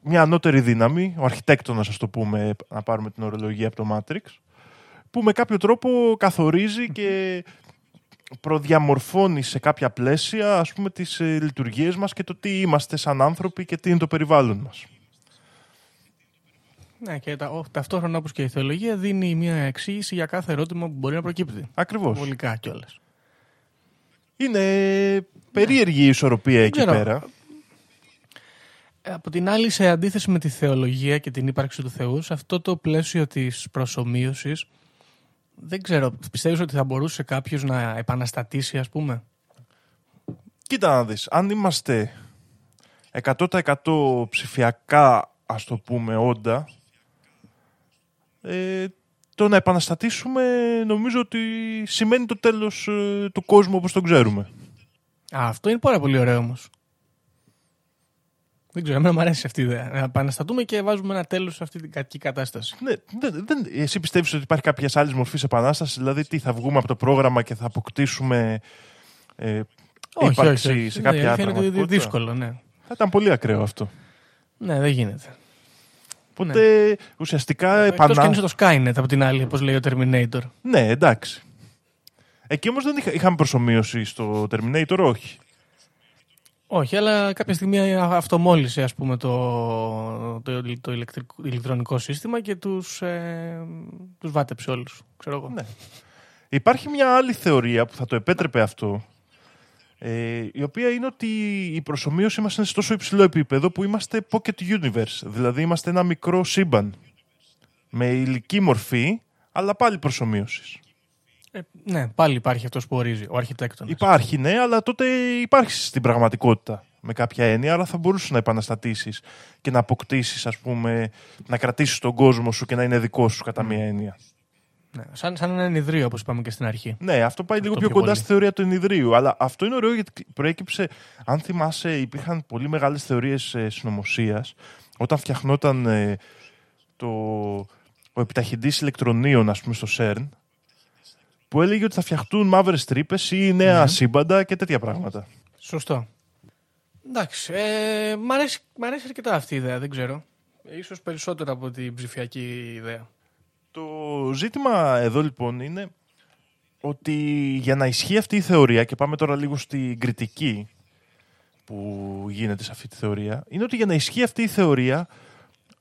μια ανώτερη δύναμη, ο αρχιτέκτονας, ας το πούμε, να πάρουμε την ορολογία από το Matrix, που με κάποιο τρόπο καθορίζει και προδιαμορφώνει σε κάποια πλαίσια, ας πούμε, τις ε, λειτουργίες μας και το τι είμαστε σαν άνθρωποι και τι είναι το περιβάλλον μας. Ναι, και τα, ο- ταυτόχρονα όπως και η θεολογία δίνει μια εξήγηση για κάθε ερώτημα που μπορεί να προκύπτει. Ακριβώς. Βολικά κιόλας. Είναι περίεργη η ισορροπία εκεί ξέρω. πέρα. Ε, Από την άλλη, σε αντίθεση με τη θεολογία και την ύπαρξη του Θεού, σε αυτό το πλαίσιο της προσωμείωσης, δεν ξέρω, πιστεύεις ότι θα μπορούσε κάποιος να επαναστατήσει, ας πούμε; Κοίτα να δεις, αν είμαστε 100% ψηφιακά, ας το πούμε, όντα, ε, το να επαναστατήσουμε νομίζω ότι σημαίνει το τέλος ε, του κόσμου όπως τον ξέρουμε. Α, αυτό είναι πάρα πολύ ωραίο όμως. Δεν ξέρω, εμένα μου αρέσει αυτή η ιδέα. Να επαναστατούμε και βάζουμε ένα τέλος σε αυτή την κακή κατάσταση. Ναι, δεν, δεν, εσύ πιστεύεις ότι υπάρχει κάποια άλλη μορφής επανάστασης, δηλαδή τι θα βγούμε από το πρόγραμμα και θα αποκτήσουμε ε, ύπαρξη σε Ναι, κάποια η αλήθεια είναι ότι πραγματικότητα; δύσκολο, ναι. Θα ήταν πολύ ακραίο αυτό. Ναι, δεν γίνεται. Οπότε ουσιαστικά Εκτός και αν επανά... είσαι το Skynet από την άλλη, όπως λέει ο Terminator. Ναι, εντάξει. Εκεί όμως δεν είχα, είχαμε προσωμείωση στο Terminator, όχι. Όχι, αλλά κάποια στιγμή αυτομόλυσε ας πούμε το, το, το ηλεκτρικό- ηλεκτρονικό σύστημα και τους, ε, τους βάτεψε όλους. Ξέρω εγώ. Ναι. Υπάρχει μια άλλη θεωρία που θα το επέτρεπε αυτό, ε, η οποία είναι ότι η προσωμείωση μας είναι σε τόσο υψηλό επίπεδο που είμαστε pocket universe, δηλαδή είμαστε ένα μικρό σύμπαν με υλική μορφή, αλλά πάλι προσωμείωσης. Ε, ναι, πάλι υπάρχει αυτός που ορίζει, ο αρχιτέκτονας. Υπάρχει, ναι, αλλά τότε υπάρχει στην πραγματικότητα με κάποια έννοια, άρα θα μπορούσες να επαναστατήσεις και να αποκτήσεις, ας πούμε, να κρατήσεις τον κόσμο σου και να είναι δικός σου κατά μία έννοια. Ναι, σαν, σαν ένα ενιδρίο, όπως είπαμε και στην αρχή. Ναι, αυτό πάει λίγο Αυτό πιο πιο κοντά πολύ. στη θεωρία του ενιδρίου. Αλλά αυτό είναι ωραίο γιατί προέκυψε, αν θυμάσαι, υπήρχαν πολύ μεγάλες θεωρίες συνωμοσίας όταν φτιαχνόταν ε, το, ο επιταχυντής ηλεκτρονίων, ας πούμε, στο CERN, που έλεγε ότι θα φτιαχτούν μαύρες τρύπες ή νέα Ναι. σύμπαντα και τέτοια πράγματα. Σωστό. Εντάξει. Ε, μ, αρέσει, μ' αρέσει αρκετά αυτή η ιδέα, δεν ξέρω. Ίσως περισσότερο από την ψηφιακή ιδέα. Το ζήτημα εδώ λοιπόν είναι ότι για να ισχύει αυτή η θεωρία και πάμε τώρα λίγο στην κριτική που γίνεται σε αυτή τη θεωρία είναι ότι για να ισχύει αυτή η θεωρία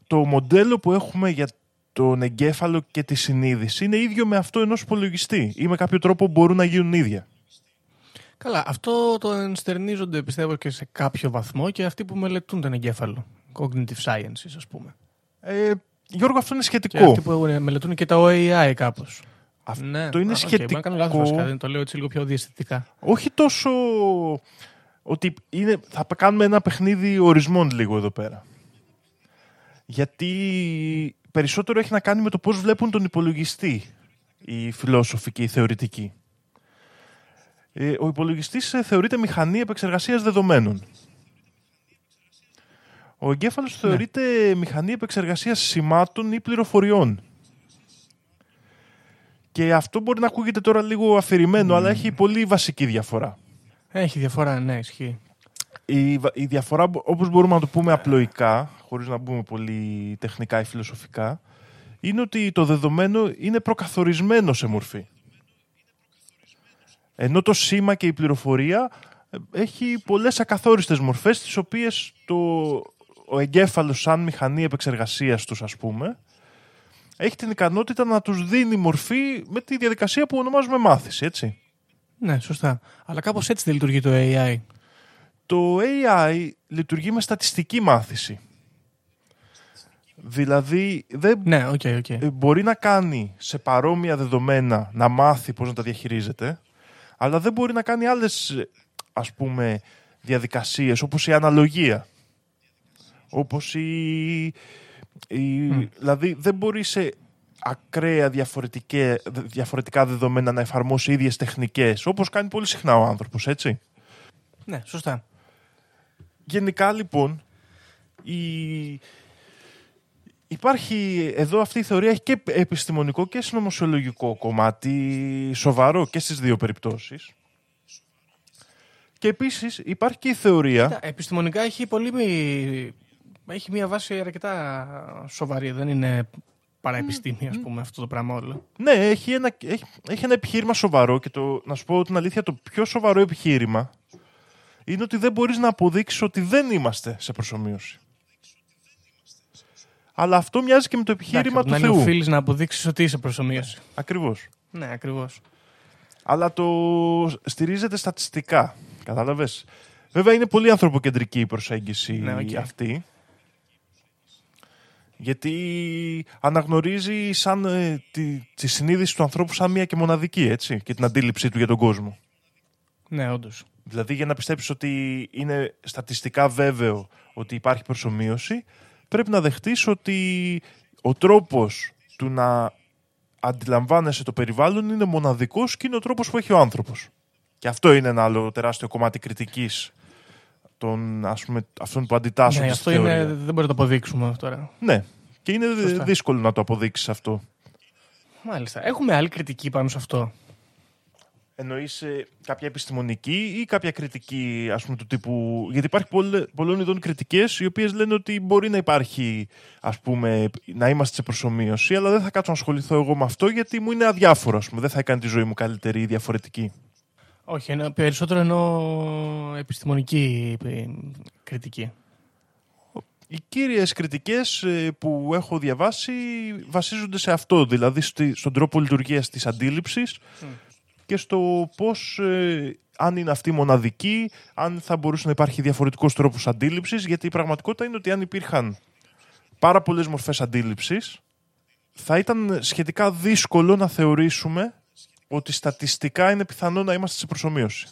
το μοντέλο που έχουμε για τον εγκέφαλο και τη συνείδηση είναι ίδιο με αυτό ενός υπολογιστή ή με κάποιο τρόπο μπορούν να γίνουν ίδια. Καλά, αυτό το ενστερνίζονται πιστεύω και σε κάποιο βαθμό και αυτοί που μελετούν τον εγκέφαλο. Cognitive sciences, ας πούμε. Ε, Γιώργο, αυτό είναι Και σχετικό. αυτοί που μελετούν και το AI κάπως. Αυτό ναι. είναι Α, οκ, σχετικό. μπορεί να κάνω λάθος βασικά, δεν το λέω έτσι λίγο πιο διαισθητικά. όχι τόσο ότι είναι, θα κάνουμε ένα παιχνίδι ορισμών λίγο εδώ πέρα. Γιατί περισσότερο έχει να κάνει με το πώς βλέπουν τον υπολογιστή οι φιλόσοφοι και οι θεωρητικοί. Ε, ο υπολογιστής ε, θεωρείται μηχανή επεξεργασίας δεδομένων. Ο εγκέφαλος θεωρείται μηχανή επεξεργασίας σημάτων ή πληροφοριών. Και αυτό μπορεί να ακούγεται τώρα λίγο αφηρημένο, αλλά έχει πολύ βασική διαφορά. Έχει διαφορά, ναι, ισχύει. Η, βα- η διαφορά, μπο- όπως μπορούμε να το πούμε απλοϊκά, χωρίς να μπούμε πολύ τεχνικά ή φιλοσοφικά, είναι ότι το δεδομένο είναι προκαθορισμένο σε μορφή. Ενώ το σήμα και η πληροφορία ε, έχει πολλές ακαθόριστες μορφές, τις οποίες το, ο εγκέφαλος σαν μηχανή επεξεργασίας τους, ας πούμε, έχει την ικανότητα να τους δίνει μορφή με τη διαδικασία που ονομάζουμε μάθηση, έτσι. Ναι, σωστά. Αλλά κάπως έτσι δεν λειτουργεί το AI. Το AI λειτουργεί με στατιστική μάθηση. Δηλαδή δεν Ναι, ok, ok. ε, μπορεί να κάνει σε παρόμοια δεδομένα να μάθει πώς να τα διαχειρίζεται, αλλά δεν μπορεί να κάνει άλλες ε, ας πούμε διαδικασίες όπως η αναλογία. Όπως η... η Δηλαδή δεν μπορεί σε ακραία διαφορετικέ- διαφορετικά δεδομένα να εφαρμόσει ίδιες τεχνικές όπως κάνει πολύ συχνά ο άνθρωπος, έτσι. Ναι, σωστά. Γενικά λοιπόν η... υπάρχει εδώ αυτή η θεωρία έχει και επιστημονικό και συνωμοσιολογικό κομμάτι σοβαρό και στις δύο περιπτώσεις. Και επίσης υπάρχει και η θεωρία Κοίτα, επιστημονικά έχει πολύ. Έχει μια βάση αρκετά σοβαρή. Δεν είναι παραεπιστήμη, ας πούμε, αυτό το πράγμα όλο. Ναι, έχει ένα, έχει, έχει ένα επιχείρημα σοβαρό και το, να σου πω την αλήθεια, το πιο σοβαρό επιχείρημα είναι ότι δεν μπορείς να αποδείξεις ότι δεν είμαστε σε προσομοίωση. Αλλά αυτό μοιάζει και με το επιχείρημα του Θεού. οφείλεις να αποδείξεις ότι είσαι προσομοίωση. Ακριβώς. Ναι, ακριβώς. Αλλά το στηρίζεται στατιστικά. Κατάλαβες; Βέβαια είναι πολύ ανθρωποκεντρική η προσέγγιση Ναι, οκ. αυτή. Γιατί αναγνωρίζει σαν, ε, τη, τη συνείδηση του ανθρώπου σαν μία και μοναδική, έτσι, και την αντίληψή του για τον κόσμο. Ναι, όντως. Δηλαδή για να πιστέψεις ότι είναι στατιστικά βέβαιο ότι υπάρχει προσωμείωση, πρέπει να δεχτείς ότι ο τρόπος του να αντιλαμβάνεσαι το περιβάλλον είναι μοναδικός και είναι ο τρόπος που έχει ο άνθρωπος. Και αυτό είναι ένα άλλο τεράστιο κομμάτι κριτικής των, ας πούμε, αυτών που αντιτάσσονται Ναι, στη αυτό είναι, θεωρία. δεν μπορεί να το αποδείξουμε τώρα. Ναι. Και είναι Σωστά. δύσκολο να το αποδείξεις αυτό. Μάλιστα. Έχουμε άλλη κριτική πάνω σε αυτό. Εννοείς ε, κάποια επιστημονική ή κάποια κριτική ας πούμε του τύπου... Γιατί υπάρχει πολλ, πολλών ειδών κριτικές οι οποίες λένε ότι μπορεί να υπάρχει ας πούμε να είμαστε σε προσωμείωση αλλά δεν θα κάτσω να ασχοληθώ εγώ με αυτό γιατί μου είναι αδιάφορο ας πούμε. Δεν θα έκανε τη ζωή μου καλύτερη ή διαφορετική. Όχι, εννοώ- περισσότερο εννοώ επιστημονική ε, κριτική. Οι κύριες κριτικές ε, που έχω διαβάσει βασίζονται σε αυτό, δηλαδή στη- στον τρόπο λειτουργίας της αντίληψης και στο πώς, ε, αν είναι αυτή μοναδική, αν θα μπορούσε να υπάρχει διαφορετικός τρόπος αντίληψης, γιατί η πραγματικότητα είναι ότι αν υπήρχαν πάρα πολλές μορφές αντίληψης, θα ήταν σχετικά δύσκολο να θεωρήσουμε ότι στατιστικά είναι πιθανό να είμαστε σε προσωμείωση.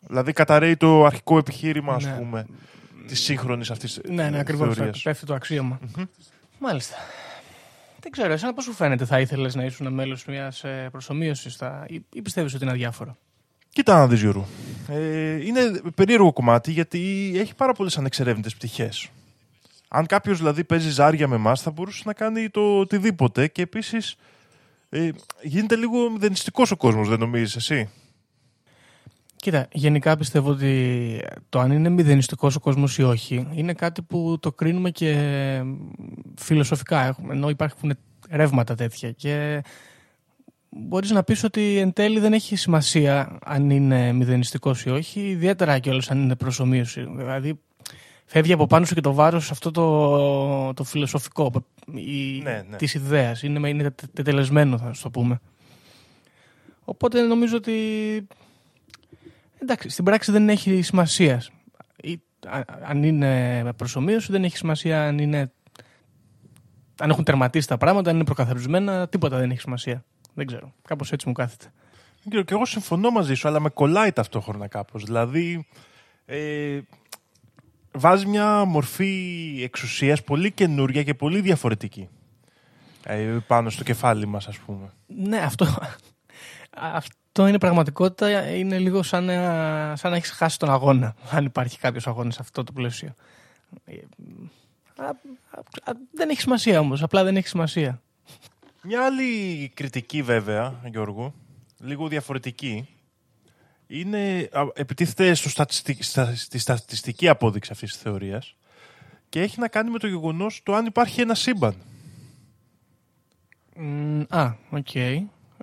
Δηλαδή καταραίει το αρχικό επιχείρημα, ας Ναι. πούμε, της σύγχρονης αυτής Ναι, ναι, ακριβώς. θεωρίας. Πέφτει το αξίωμα. Μάλιστα. Δεν ξέρω, εσένα πώς σου φαίνεται, θα ήθελες να ήσουν μέλος μιας προσωμείωσης ή, ή πιστεύεις ότι είναι αδιάφορο; Κοίτα να δεις Γιώργο. Ε, είναι περίεργο κομμάτι γιατί έχει πάρα πολλές ανεξερεύνητες πτυχές. Αν κάποιος δηλαδή παίζει ζάρια με εμάς, θα μπορούσε να κάνει το οτιδήποτε και επίσης ε, γίνεται λίγο μηδενιστικός ο κόσμος, δεν νομίζεις εσύ; Κοίτα, γενικά πιστεύω ότι το αν είναι μηδενιστικός ο κόσμος ή όχι είναι κάτι που το κρίνουμε και φιλοσοφικά. Έχουμε, ενώ υπάρχουν ρεύματα τέτοια. Και μπορείς να πεις ότι εν τέλει δεν έχει σημασία αν είναι μηδενιστικός ή όχι, ιδιαίτερα κιόλα αν είναι προσωμείωση. Δηλαδή, φεύγει από πάνω σου και το βάρος αυτό το, το φιλοσοφικό η, Ναι, ναι. της ιδέας. Είναι, είναι τε- τετελεσμένο, θα σου το πούμε. Οπότε νομίζω ότι Εντάξει, στην πράξη δεν έχει σημασία. Ή, α- αν είναι προσωμείωση, δεν έχει σημασία αν είναι. Αν έχουν τερματίσει τα πράγματα, αν είναι προκαθαρισμένα, τίποτα δεν έχει σημασία. Δεν ξέρω. Κάπως έτσι μου κάθεται. Δεν ξέρω, και εγώ συμφωνώ μαζί σου, αλλά με κολλάει ταυτόχρονα κάπως. Δηλαδή, ε, βάζει μια μορφή εξουσίας πολύ καινούρια και πολύ διαφορετική ε, πάνω στο κεφάλι μας, ας πούμε. Ναι, αυτό. Αυτό είναι πραγματικότητα. Είναι λίγο σαν να, σαν να έχεις χάσει τον αγώνα. Αν υπάρχει κάποιος αγώνας σε αυτό το πλαίσιο. Ε, α, α, α, δεν έχει σημασία όμως. Απλά δεν έχει σημασία. Μια άλλη κριτική βέβαια, Γιώργο, λίγο διαφορετική, είναι, α, επιτίθεται στο στατιστι- στα- στη στατιστική απόδειξη αυτής της θεωρίας και έχει να κάνει με το γεγονός το αν υπάρχει ένα σύμπαν. Μ, Α, οκ.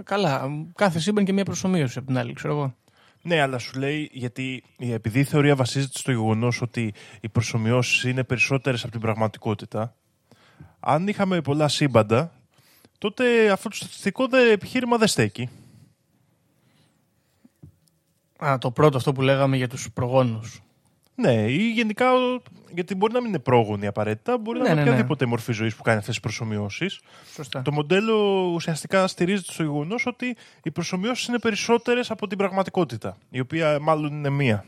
Καλά. Κάθε σύμπαν και μια προσομοίωση από την άλλη, ξέρω εγώ. Ναι, αλλά σου λέει, γιατί επειδή η θεωρία βασίζεται στο γεγονός ότι οι προσομοιώσεις είναι περισσότερες από την πραγματικότητα, αν είχαμε πολλά σύμπαντα, τότε αυτό το στατιστικό δε, επιχείρημα δεν στέκει. Α, το πρώτο αυτό που λέγαμε για τους προγόνους. Ναι, ή γενικά, ο- γιατί μπορεί να μην είναι πρόγονοι απαραίτητα, μπορεί Ναι, να είναι ναι, ναι. οποιαδήποτε μορφή ζωής που κάνει αυτές τις προσομοιώσεις. Σωστά. Το μοντέλο ουσιαστικά στηρίζεται στο γεγονός ότι οι προσομοιώσεις είναι περισσότερες από την πραγματικότητα, η οποία μάλλον είναι μία.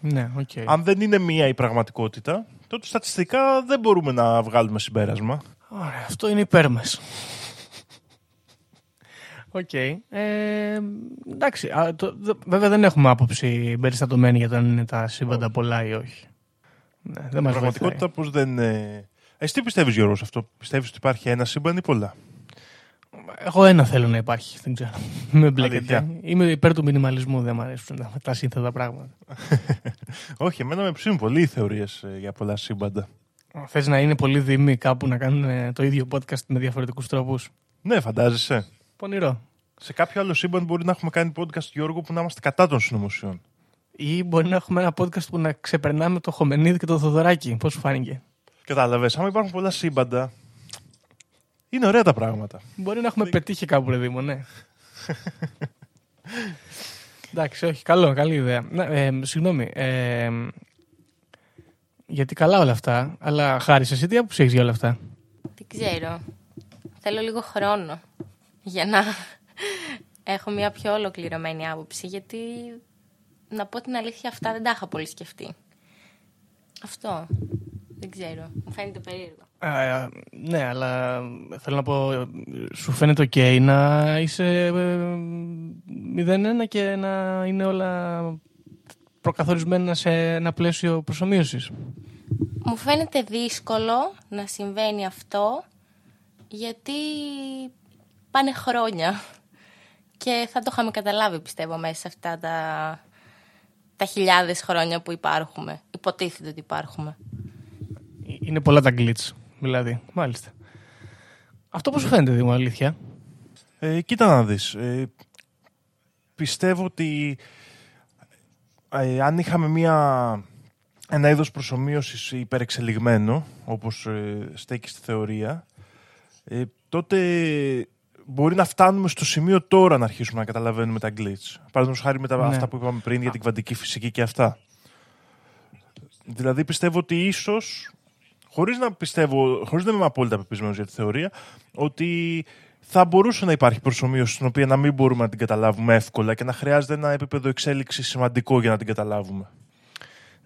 Ναι, οκ. Αν δεν είναι μία η πραγματικότητα, τότε στατιστικά δεν μπορούμε να βγάλουμε συμπέρασμα. Ωραία, αυτό είναι υπέρ μας. Οκ. Ε, εντάξει, α, το, δε- βέβαια δεν έχουμε άποψη περιστατωμένη για το αν είναι τα σύμπαντα πολλά ή όχι. Ναι, δεν Η μας πραγματικότητα πώς δεν. Ε... Εσύ τι πιστεύεις, Γιώργος, σε αυτό; Πιστεύεις ότι υπάρχει ένα σύμπαν ή πολλά; βοηθάει. Εγώ ένα θέλω να υπάρχει, δεν ξέρω. Με μπλέκετε. Αλήθεια. Είμαι υπέρ του μινιμαλισμού, δεν μου αρέσουν τα, τα σύνθετα πράγματα. Όχι, εμένα με ψήνουν πολύ οι θεωρίες για πολλά σύμπαντα. Θες να είναι πολύ δειμοί κάπου να κάνουν ε, το ίδιο podcast με διαφορετικούς τρόπους; Ναι, φαντάζεσαι. Πονηρό. Σε κάποιο άλλο σύμπαν μπορεί να έχουμε κάνει podcast, Γιώργο, που να είμαστε κατά των συνωμοσιών. Ή μπορεί να έχουμε ένα podcast που να ξεπερνάμε το Χομενίδη και το Θοδωράκι. Πώς σου φάνηκε; Κατάλαβες, άμα υπάρχουν πολλά σύμπαντα. Είναι ωραία τα πράγματα. Μπορεί να έχουμε πετύχει κάπου, ρε Δήμο, ναι. Εντάξει, όχι, καλό, καλή ιδέα. Ναι, ε, συγγνώμη. Ε, γιατί καλά όλα αυτά, αλλά χάρη εσύ τι άποψη έχεις για όλα αυτά; Δεν ξέρω. Θέλω λίγο χρόνο για να έχω μια πιο ολοκληρωμένη άποψη, γιατί να πω την αλήθεια αυτά δεν τα είχα πολύ σκεφτεί. Αυτό. Δεν ξέρω. Μου φαίνεται περίεργο. Ε, ναι, αλλά θέλω να πω, ε, σου φαίνεται ok να είσαι ε, 0-1 και να είναι όλα προκαθορισμένα σε ένα πλαίσιο προσωμείωσης; Μου φαίνεται δύσκολο να συμβαίνει αυτό, γιατί πάνε χρόνια. Και θα το είχαμε καταλάβει, πιστεύω, μέσα σε αυτά τα, τα χιλιάδες χρόνια που υπάρχουμε. Υποτίθεται ότι υπάρχουμε. Είναι πολλά τα glitch, δηλαδή. Μάλιστα. Αυτό πώς σου φαίνεται, Δήμο, αλήθεια; Ε, κοίτα να δεις. Ε, πιστεύω ότι ε, αν είχαμε μια, ένα είδος προσωμείωσης υπερεξελιγμένο, όπως ε, στέκει στη θεωρία, ε, τότε μπορεί να φτάνουμε στο σημείο τώρα να αρχίσουμε να καταλαβαίνουμε τα glitch. Παραδείγματος χάρη με τα, Ναι. αυτά που είπαμε πριν για την κβαντική φυσική και αυτά. Δηλαδή πιστεύω ότι ίσως, χωρίς να πιστεύω, χωρίς να είμαι απόλυτα πεπισμένος για τη θεωρία, ότι θα μπορούσε να υπάρχει προσωμείωση στην οποία να μην μπορούμε να την καταλάβουμε εύκολα και να χρειάζεται ένα επίπεδο εξέλιξης σημαντικό για να την καταλάβουμε.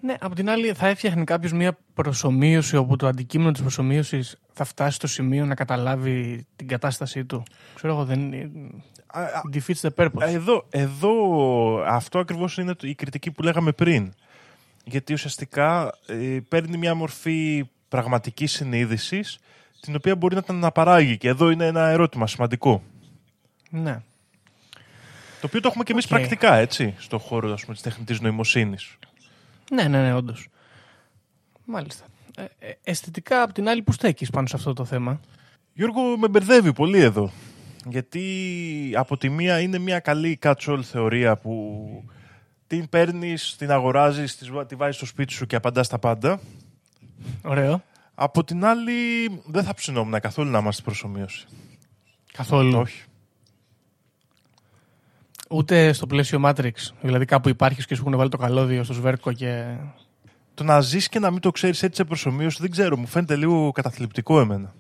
Ναι, απ' την άλλη θα έφτιαχνε κάποιος μια προσωμείωση όπου το αντικείμενο της προσωμείωσης θα φτάσει στο σημείο να καταλάβει την κατάστασή του. Ξέρω εγώ, δεν. Α, α, Defeats the purpose. Εδώ, εδώ αυτό ακριβώς είναι το- η κριτική που λέγαμε πριν. Γιατί ουσιαστικά ε, παίρνει μια μορφή πραγματικής συνείδησης την οποία μπορεί να την αναπαράγει. Και εδώ είναι ένα ερώτημα σημαντικό. Ναι. Το οποίο το έχουμε και εμείς Οκ. πρακτικά, έτσι, στον χώρο ας πούμε, της τεχνητής νοημοσύνης. Ναι, ναι, ναι, όντως. Μάλιστα. Ε, ε, αισθητικά, απ' την άλλη, πού στέκεις πάνω σε αυτό το θέμα; Γιώργο, με μπερδεύει πολύ εδώ. Γιατί από τη μία είναι μια καλή catch-all θεωρία που την παίρνεις, την αγοράζεις, της βα- τη βάζεις στο σπίτι σου και απαντάς τα πάντα. Ωραίο. Από την άλλη, δεν θα ψηνόμουν καθόλου να είμαστε προσομοίωση. Καθόλου. Όχι. Ούτε στο πλαίσιο Matrix. Δηλαδή, κάπου υπάρχει και σου έχουν βάλει το καλώδιο στο σβέρκο και. Το να ζεις και να μην το ξέρεις έτσι σε προσωμείωση, δεν ξέρω, μου φαίνεται λίγο καταθλιπτικό εμένα.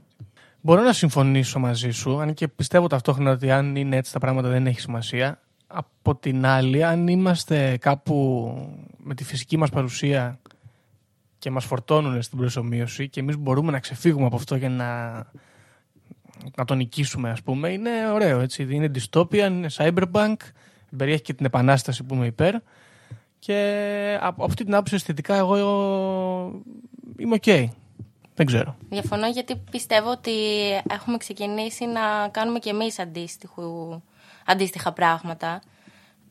Μπορώ να συμφωνήσω μαζί σου, αν και πιστεύω ταυτόχρονα ότι αν είναι έτσι τα πράγματα δεν έχει σημασία. Από την άλλη, αν είμαστε κάπου με τη φυσική μας παρουσία και μας φορτώνουν στην προσωμείωση και εμείς μπορούμε να ξεφύγουμε από αυτό και να, να το νικήσουμε, ας πούμε, είναι ωραίο, έτσι. Είναι dystopian, είναι cyberpunk, περιέχει και την επανάσταση που είμαι υπέρ και από αυτή την άποψη αισθητικά εγώ είμαι οκ. Δεν ξέρω. Διαφωνώ γιατί πιστεύω ότι έχουμε ξεκινήσει να κάνουμε και εμείς αντίστοιχου, αντίστοιχα πράγματα.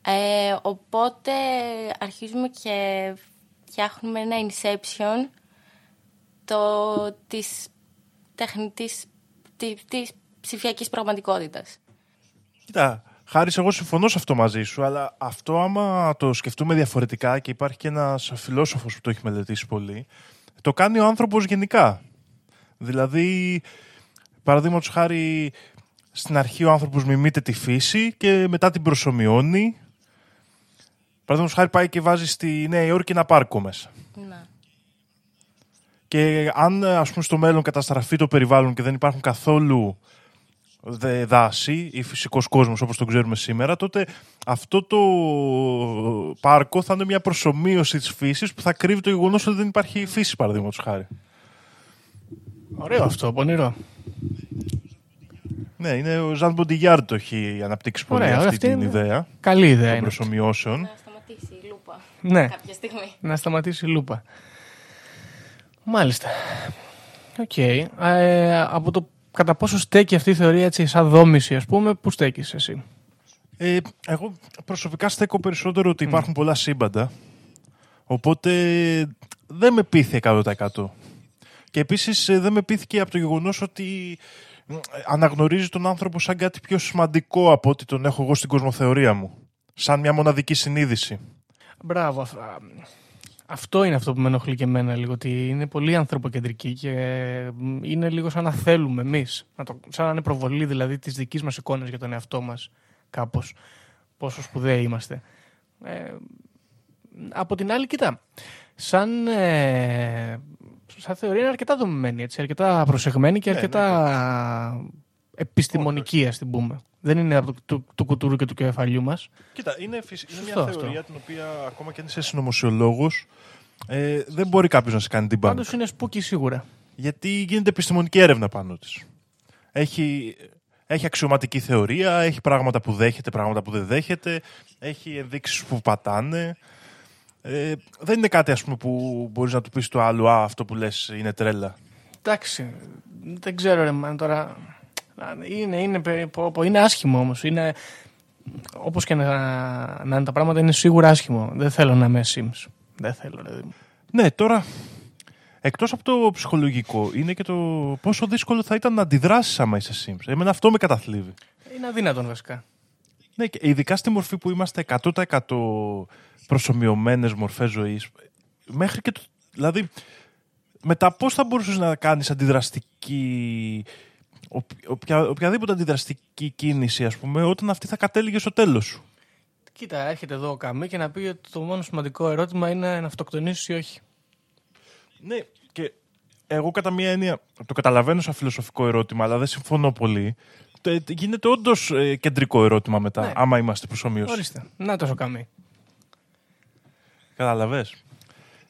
Ε, οπότε αρχίζουμε και φτιάχνουμε ένα inception το, της τεχνητής, της, της ψηφιακής πραγματικότητας. Κοίτα, Χάρη, εγώ συμφωνώ σε αυτό μαζί σου, αλλά αυτό άμα το σκεφτούμε διαφορετικά και υπάρχει και ένας φιλόσοφος που το έχει μελετήσει πολύ, το κάνει ο άνθρωπος γενικά. Δηλαδή, παραδείγματος χάρη, στην αρχή ο άνθρωπος μιμείται τη φύση και μετά την προσωμιώνει. Παραδείγματος χάρη πάει και βάζει στη Νέα Υόρκη ένα πάρκο μέσα. Να. Και αν ας πούμε στο μέλλον καταστραφεί το περιβάλλον και δεν υπάρχουν καθόλου δε- δάση ή φυσικός κόσμος όπως τον ξέρουμε σήμερα, τότε αυτό το πάρκο θα είναι μια προσωμείωση της φύσης που θα κρύβει το γεγονός ότι δεν υπάρχει φύση παραδείγματος χάρη. Ωραίο αυτό, πονηρό. Ναι, είναι ο Ζαν Μποντιγιάρ το έχει αναπτύξει πολύ Ωραία, αυτή, αυτή την είναι- ιδέα Καλή ιδέα των είναι. προσωμιώσεων. Να σταματήσει η λούπα Ναι, κάποια στιγμή. να σταματήσει η λούπα. Μάλιστα. Οκ. Ε, από το κατά πόσο στέκει αυτή η θεωρία έτσι σαν δόμηση, ας πούμε, πού στέκεις εσύ; Ε, εγώ προσωπικά στέκω περισσότερο ότι υπάρχουν πολλά σύμπαντα. Οπότε δεν με πείθει 100%. Και επίσης ε, δεν με πείθει και από το γεγονός ότι ε, αναγνωρίζει τον άνθρωπο σαν κάτι πιο σημαντικό από ότι τον έχω εγώ στην κοσμοθεωρία μου. Σαν μια μοναδική συνείδηση. Μπράβο. Αυ- α, Αυτό είναι αυτό που με ενοχλεί και εμένα λίγο, ότι είναι πολύ ανθρωποκεντρική και μ, είναι λίγο σαν να θέλουμε εμείς, να το, σαν να είναι προβολή δηλαδή της δικής μας εικόνας για τον εαυτό μας κάπως, πόσο σπουδαίοι είμαστε. Ε, από την άλλη, κοίτα, σαν, ε, σαν θεωρία είναι αρκετά δομημένη, έτσι, αρκετά προσεγμένη και Ναι, αρκετά επιστημονική, ας την πούμε. Δεν είναι από το, του, του κουτούρου και του κεφαλιού μας. Κοίτα, είναι, φυσ- είναι Σωστό μια αυτό. θεωρία την οποία ακόμα και αν είσαι συνωμοσιολόγος ε, δεν μπορεί κάποιος να σε κάνει την πάντα. Πάντως είναι σπούκι σίγουρα. Γιατί γίνεται επιστημονική έρευνα πάνω της. Έχει, έχει αξιωματική θεωρία, έχει πράγματα που δέχεται, πράγματα που δεν δέχεται, έχει ενδείξεις που πατάνε. Ε, δεν είναι κάτι ας πούμε, που μπορείς να του πεις το άλλο «Α, αυτό που λες είναι τρέλα». Εντάξει, δεν ξέρω ρε man, τώρα. Είναι, είναι, περί- πω, πω, είναι άσχημο όμως. Είναι, όπως και να, να είναι τα πράγματα είναι σίγουρα άσχημο. Δεν θέλω να είμαι Sims. Δεν θέλω ρε. Δήμο. Ναι, τώρα, εκτός από το ψυχολογικό, είναι και το πόσο δύσκολο θα ήταν να αντιδράσεις άμα είσαι Sims. Εμένα αυτό με καταθλίβει. Είναι αδύνατον βασικά. Ναι, και ειδικά στη μορφή που είμαστε 100% προσωμιωμένες μορφές ζωής, μέχρι και το, δηλαδή, μετά πώς θα μπορούσες να κάνεις αντιδραστική, οποια- οποια- οποιαδήποτε αντιδραστική κίνηση, ας πούμε, όταν αυτή θα κατέληγε στο τέλος σου. Κοίτα, έρχεται εδώ ο Καμί και να πει ότι το μόνο σημαντικό ερώτημα είναι να αυτοκτονήσεις ή όχι. Ναι, και εγώ κατά μία έννοια το καταλαβαίνω σαν φιλοσοφικό ερώτημα, αλλά δεν συμφωνώ πολύ. το- ε, γίνεται όντως κεντρικό ερώτημα μετά, Ναι. άμα είμαστε προσωμείωση. Ορίστε. Να τόσο καμί. Κατάλαβες.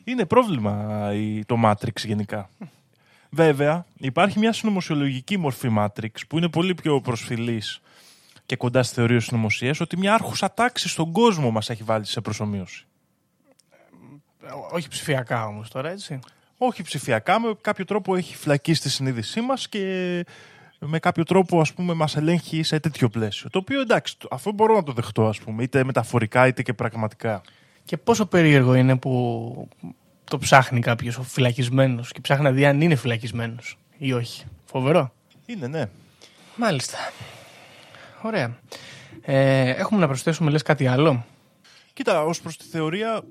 Είναι πρόβλημα η- το Matrix γενικά. Βέβαια, υπάρχει μια συνωμοσιολογική μορφή Matrix που είναι πολύ πιο προσφυλής και κοντά στη θεωρία συνωμοσίας ότι μια άρχουσα τάξη στον κόσμο μας έχει βάλει σε προσωμείωση. Ό- Όχι ψηφιακά όμως τώρα, έτσι. Όχι ψηφιακά, με κάποιο τρόπο έχει φυλακεί στη συνείδησή μας και με κάποιο τρόπο ας πούμε μας ελέγχει σε τέτοιο πλαίσιο. Το οποίο εντάξει, το- αυτό μπορώ να το δεχτώ ας πούμε, είτε μεταφορικά είτε και πραγματικά. Και πόσο περίεργο είναι που το ψάχνει κάποιος ο φυλακισμένος και ψάχνει να δει αν είναι φυλακισμένος ή όχι. Φοβερό. Είναι, ναι. Μάλιστα. Ωραία. Ε, έχουμε να προσθέσουμε, λες, κάτι άλλο; Κοίτα, ως προς τη θεωρία,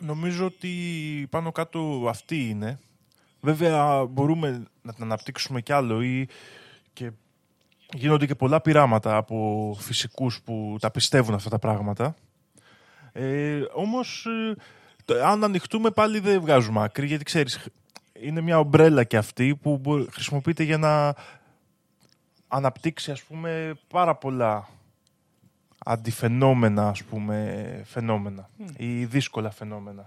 νομίζω ότι πάνω κάτω αυτή είναι. Βέβαια, μπορούμε να την αναπτύξουμε κι άλλο ή και γίνονται και πολλά πειράματα από φυσικούς που τα πιστεύουν αυτά τα πράγματα. Ε, όμως, ε, το- αν ανοιχτούμε πάλι δεν βγάζουμε άκρη, γιατί ξέρεις, είναι μια ομπρέλα και αυτή που μπο- χρησιμοποιείται για να αναπτύξει, ας πούμε, πάρα πολλά αντιφαινόμενα, ας πούμε, φαινόμενα ή δύσκολα φαινόμενα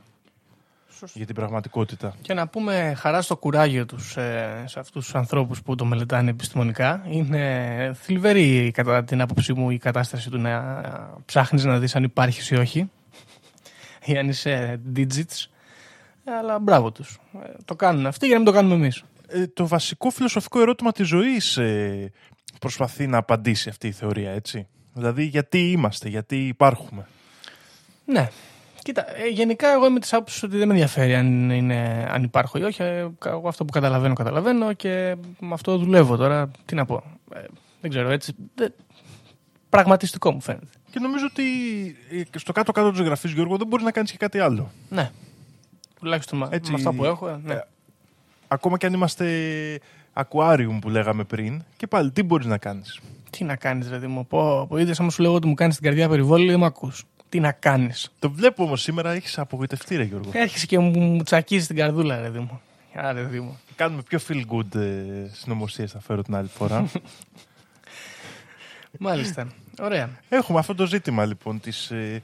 για την πραγματικότητα. Και να πούμε χαρά στο κουράγιο τους ε, σε αυτούς τους ανθρώπους που το μελετάνε επιστημονικά. Είναι θλιβερή κατά την άποψή μου η κατάσταση του να ψάχνεις να δεις αν υπάρχεις ή όχι ή αν είσαι digits. Αλλά μπράβο τους. Ε, το κάνουν αυτοί για να μην το κάνουμε εμείς. Ε, το βασικό φιλοσοφικό ερώτημα της ζωής ε, προσπαθεί να απαντήσει αυτή η θεωρία, έτσι. Δηλαδή, γιατί είμαστε, γιατί υπάρχουμε. Ναι. Κοίτα, ε, γενικά εγώ είμαι της άποψης ότι δεν με ενδιαφέρει αν, είναι, αν υπάρχω ή όχι. Ε, Εγώ αυτό που καταλαβαίνω, καταλαβαίνω και με αυτό δουλεύω τώρα. Τι να πω. Ε, δεν ξέρω, έτσι. δεν- Πραγματιστικό μου φαίνεται. Και νομίζω ότι ε, στο κάτω-κάτω της γραφής, Γιώργο, δεν μπορείς να κάνεις και κάτι άλλο. Ναι. Τουλάχιστον με, Έτσι, με αυτά που έχω. ε, Ναι. ε, Ακόμα και αν είμαστε aquarium που λέγαμε πριν, και πάλι τι μπορείς να κάνεις; Τι να κάνεις, ρε μου. Πω, πω είδες άμα σου λέω ότι μου κάνεις την καρδιά περιβόλη, δεν με ακούς. Τι να κάνεις; Το βλέπω όμως σήμερα, έχεις απογοητευτεί, ρε Γιώργο. Έρχεσαι και μου, μου τσακίζεις την καρδούλα, ρε μου. Άρα, ρε μου. Κάνουμε πιο feel good ε, συνωμοσίες, θα φέρω την άλλη φορά. Μάλιστα. Ωραία. Έχουμε αυτό το ζήτημα λοιπόν της ε,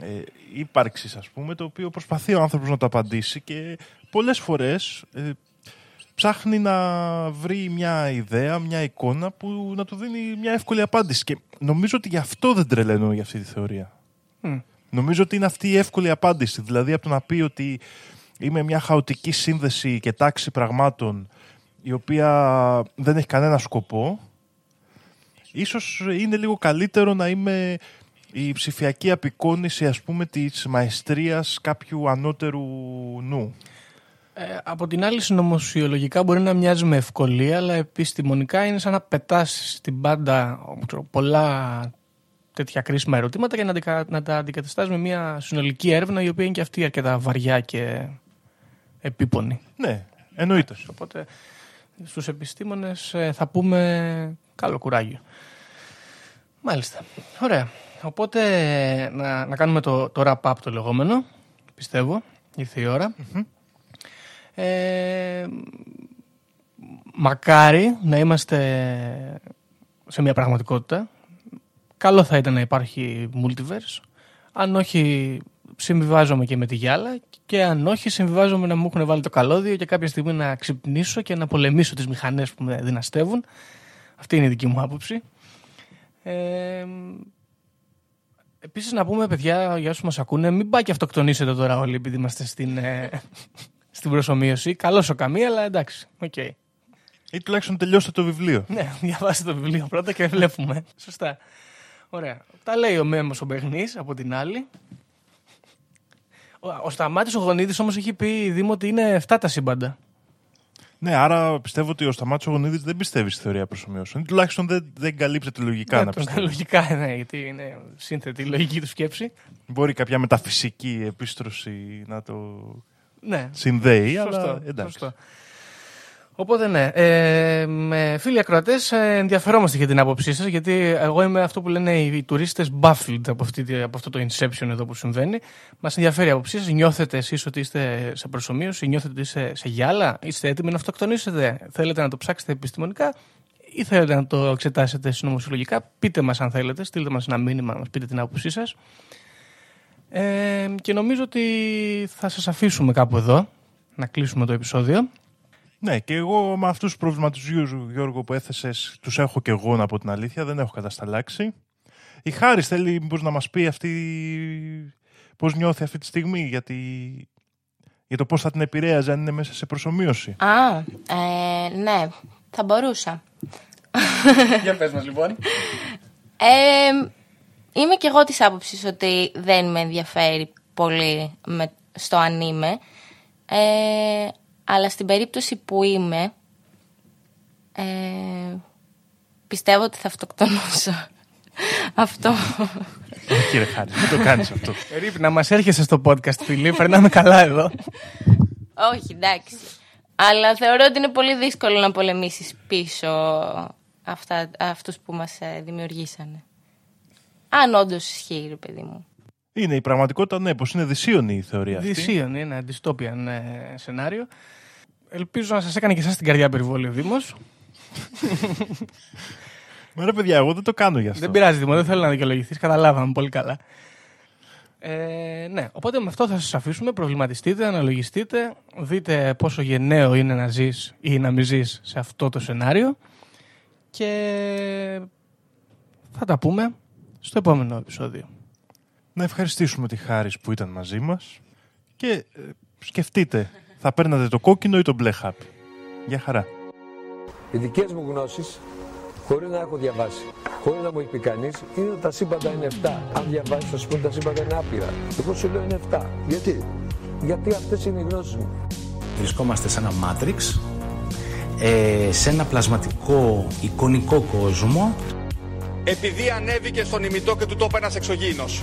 ε, ύπαρξης ας πούμε το οποίο προσπαθεί ο άνθρωπος να το απαντήσει και πολλές φορές ε, ψάχνει να βρει μια ιδέα, μια εικόνα που να του δίνει μια εύκολη απάντηση και νομίζω ότι γι' αυτό δεν τρελαίνω για αυτή τη θεωρία. Μμ. Νομίζω ότι είναι αυτή η εύκολη απάντηση δηλαδή από το να πει ότι είμαι μια χαοτική σύνδεση και τάξη πραγμάτων η οποία δεν έχει κανένα σκοπό ίσως είναι λίγο καλύτερο να είμαι η ψηφιακή απεικόνηση ας πούμε της μαεστρίας κάποιου ανώτερου νου. Ε, από την άλλη, συνωμοσιολογικά μπορεί να μοιάζει με ευκολία, αλλά επιστημονικά είναι σαν να πετάς στην πάντα ξέρω, πολλά τέτοια κρίσιμα ερωτήματα και να, αντικα- να τα αντικαταστάς με μια συνολική έρευνα η οποία είναι και αυτή αρκετά βαριά και επίπονη. Ναι, εννοείται. Οπότε στους επιστήμονες ε, θα πούμε καλό κουράγιο. Μάλιστα. Ωραία. Οπότε να, να κάνουμε το, το wrap-up το λεγόμενο. Πιστεύω. Ήρθε η ώρα. Ε, μακάρι να είμαστε σε μια πραγματικότητα. Καλό θα ήταν να υπάρχει multiverse. Αν όχι, συμβιβάζομαι και με τη γυάλα. Και αν όχι, συμβιβάζομαι να μου έχουν βάλει το καλώδιο και κάποια στιγμή να ξυπνήσω και να πολεμήσω τις μηχανές που με δυναστεύουν. Αυτή είναι η δική μου άποψη. Ε, Επίσης να πούμε παιδιά για όσους μας ακούνε μην πάει και αυτοκτονήσετε τώρα όλοι επειδή είμαστε στην, ε, στην προσομοίωση. Καλώς ο καμία αλλά εντάξει. οκ. Ή τουλάχιστον τελειώστε το βιβλίο. Ναι, διαβάστε το βιβλίο πρώτα και βλέπουμε. Σωστά. Ωραία. Τα λέει ο Μέμος ο Μπεγνής από την άλλη. Ο, ο Σταμάτης ο Γονίδης όμως έχει πει Δήμο ότι είναι 7 τα σύμπαντα. Ναι, άρα πιστεύω ότι ο Σταμάτης ο Γονίδης δεν πιστεύει στη θεωρία προσωμείωσεων. Ή τουλάχιστον δεν, δεν καλύπτεται λογικά Ναι, να το- πιστεύει. Λογικά ναι, γιατί είναι σύνθετη η λογική του σκέψη. Μπορεί κάποια μεταφυσική επίστρωση να το Ναι, συνδέει, Σωστό, αλλά εντάξει. σωστό. Οπότε ναι, ε, με φίλοι ακροατές, ε, ενδιαφερόμαστε για την άποψή σας, γιατί εγώ είμαι αυτό που λένε οι, οι τουρίστες baffled από, αυτή, τη- από αυτό το inception εδώ που συμβαίνει. Μας ενδιαφέρει η άποψή σας. Νιώθετε εσείς ότι είστε σε προσωμείωση, νιώθετε ότι είστε σε γυάλα, είστε έτοιμοι να αυτοκτονήσετε, θέλετε να το ψάξετε επιστημονικά, ή θέλετε να το εξετάσετε συνωμοσιολογικά, πείτε μας αν θέλετε, στείλτε μας ένα μήνυμα να μας πείτε την άποψή σας. Ε, και νομίζω ότι θα σας αφήσουμε κάπου εδώ, να κλείσουμε το επεισόδιο. Ναι, και εγώ με αυτούς τους προβληματισμούς, Γιώργο, που έθεσες, τους έχω και εγώ να πω την αλήθεια, δεν έχω κατασταλάξει. Η Χάρης θέλει μήπως να μας πει αυτή πώς νιώθει αυτή τη στιγμή γιατί, για το πώς θα την επηρέαζε αν είναι μέσα σε προσωμείωση. Α, ε, ναι, θα μπορούσα. Για πες μας λοιπόν. Ε, είμαι και εγώ της άποψης ότι δεν με ενδιαφέρει πολύ με, στο αν είμαι. Ε, αλλά στην περίπτωση που είμαι, ε, πιστεύω ότι θα αυτοκτονούσα. Αυτό. Όχι, κύριε Χάρη, δεν το κάνεις αυτό. Ρίπ, να μας έρχεσαι στο podcast, φίλοι. Περνάμε καλά εδώ. Όχι, εντάξει. Αλλά θεωρώ ότι είναι πολύ δύσκολο να πολεμήσεις πίσω αυτά, αυτούς που μας ε, δημιουργήσανε. Αν όντως ισχύει, ρε παιδί μου. Είναι η πραγματικότητα, ναι, πως είναι δυσίωνη η θεωρία αυτή. Δυσίων, είναι ένα dystopian ε, σενάριο. Ελπίζω να σας έκανε και εσάς την καρδιά περιβόλη ο Δήμος. Μα ρε παιδιά, εγώ δεν το κάνω γι' αυτό. Δεν πειράζει, Δήμο, δεν θέλω να δικαιολογηθείς, καταλάβαμε πολύ καλά. Ε, ναι, οπότε με αυτό θα σας αφήσουμε, προβληματιστείτε, αναλογιστείτε, δείτε πόσο γενναίο είναι να ζεις ή να μην ζεις σε αυτό το σενάριο και θα τα πούμε στο επόμενο επεισόδιο. Να ευχαριστήσουμε τη Χάρη που ήταν μαζί μας και ε, σκεφτείτε, θα παίρνατε το κόκκινο ή το μπλε χάπι. Γεια χαρά. Οι δικές μου γνώσεις, χωρίς να έχω διαβάσει, χωρίς να μου έχει πει κανείς, είναι ότι τα σύμπαντα είναι 7. Αν διαβάσεις, θα σου πούνε τα σύμπαντα είναι άπειρα. Εγώ σου λέω είναι 7. Γιατί; Γιατί αυτές είναι οι γνώσεις μου. Βρισκόμαστε σε ένα μάτριξ, ε, σε ένα πλασματικό εικονικό κόσμο επειδή ανέβηκε στον ημιτό και του τόπου ένας εξωγήινος.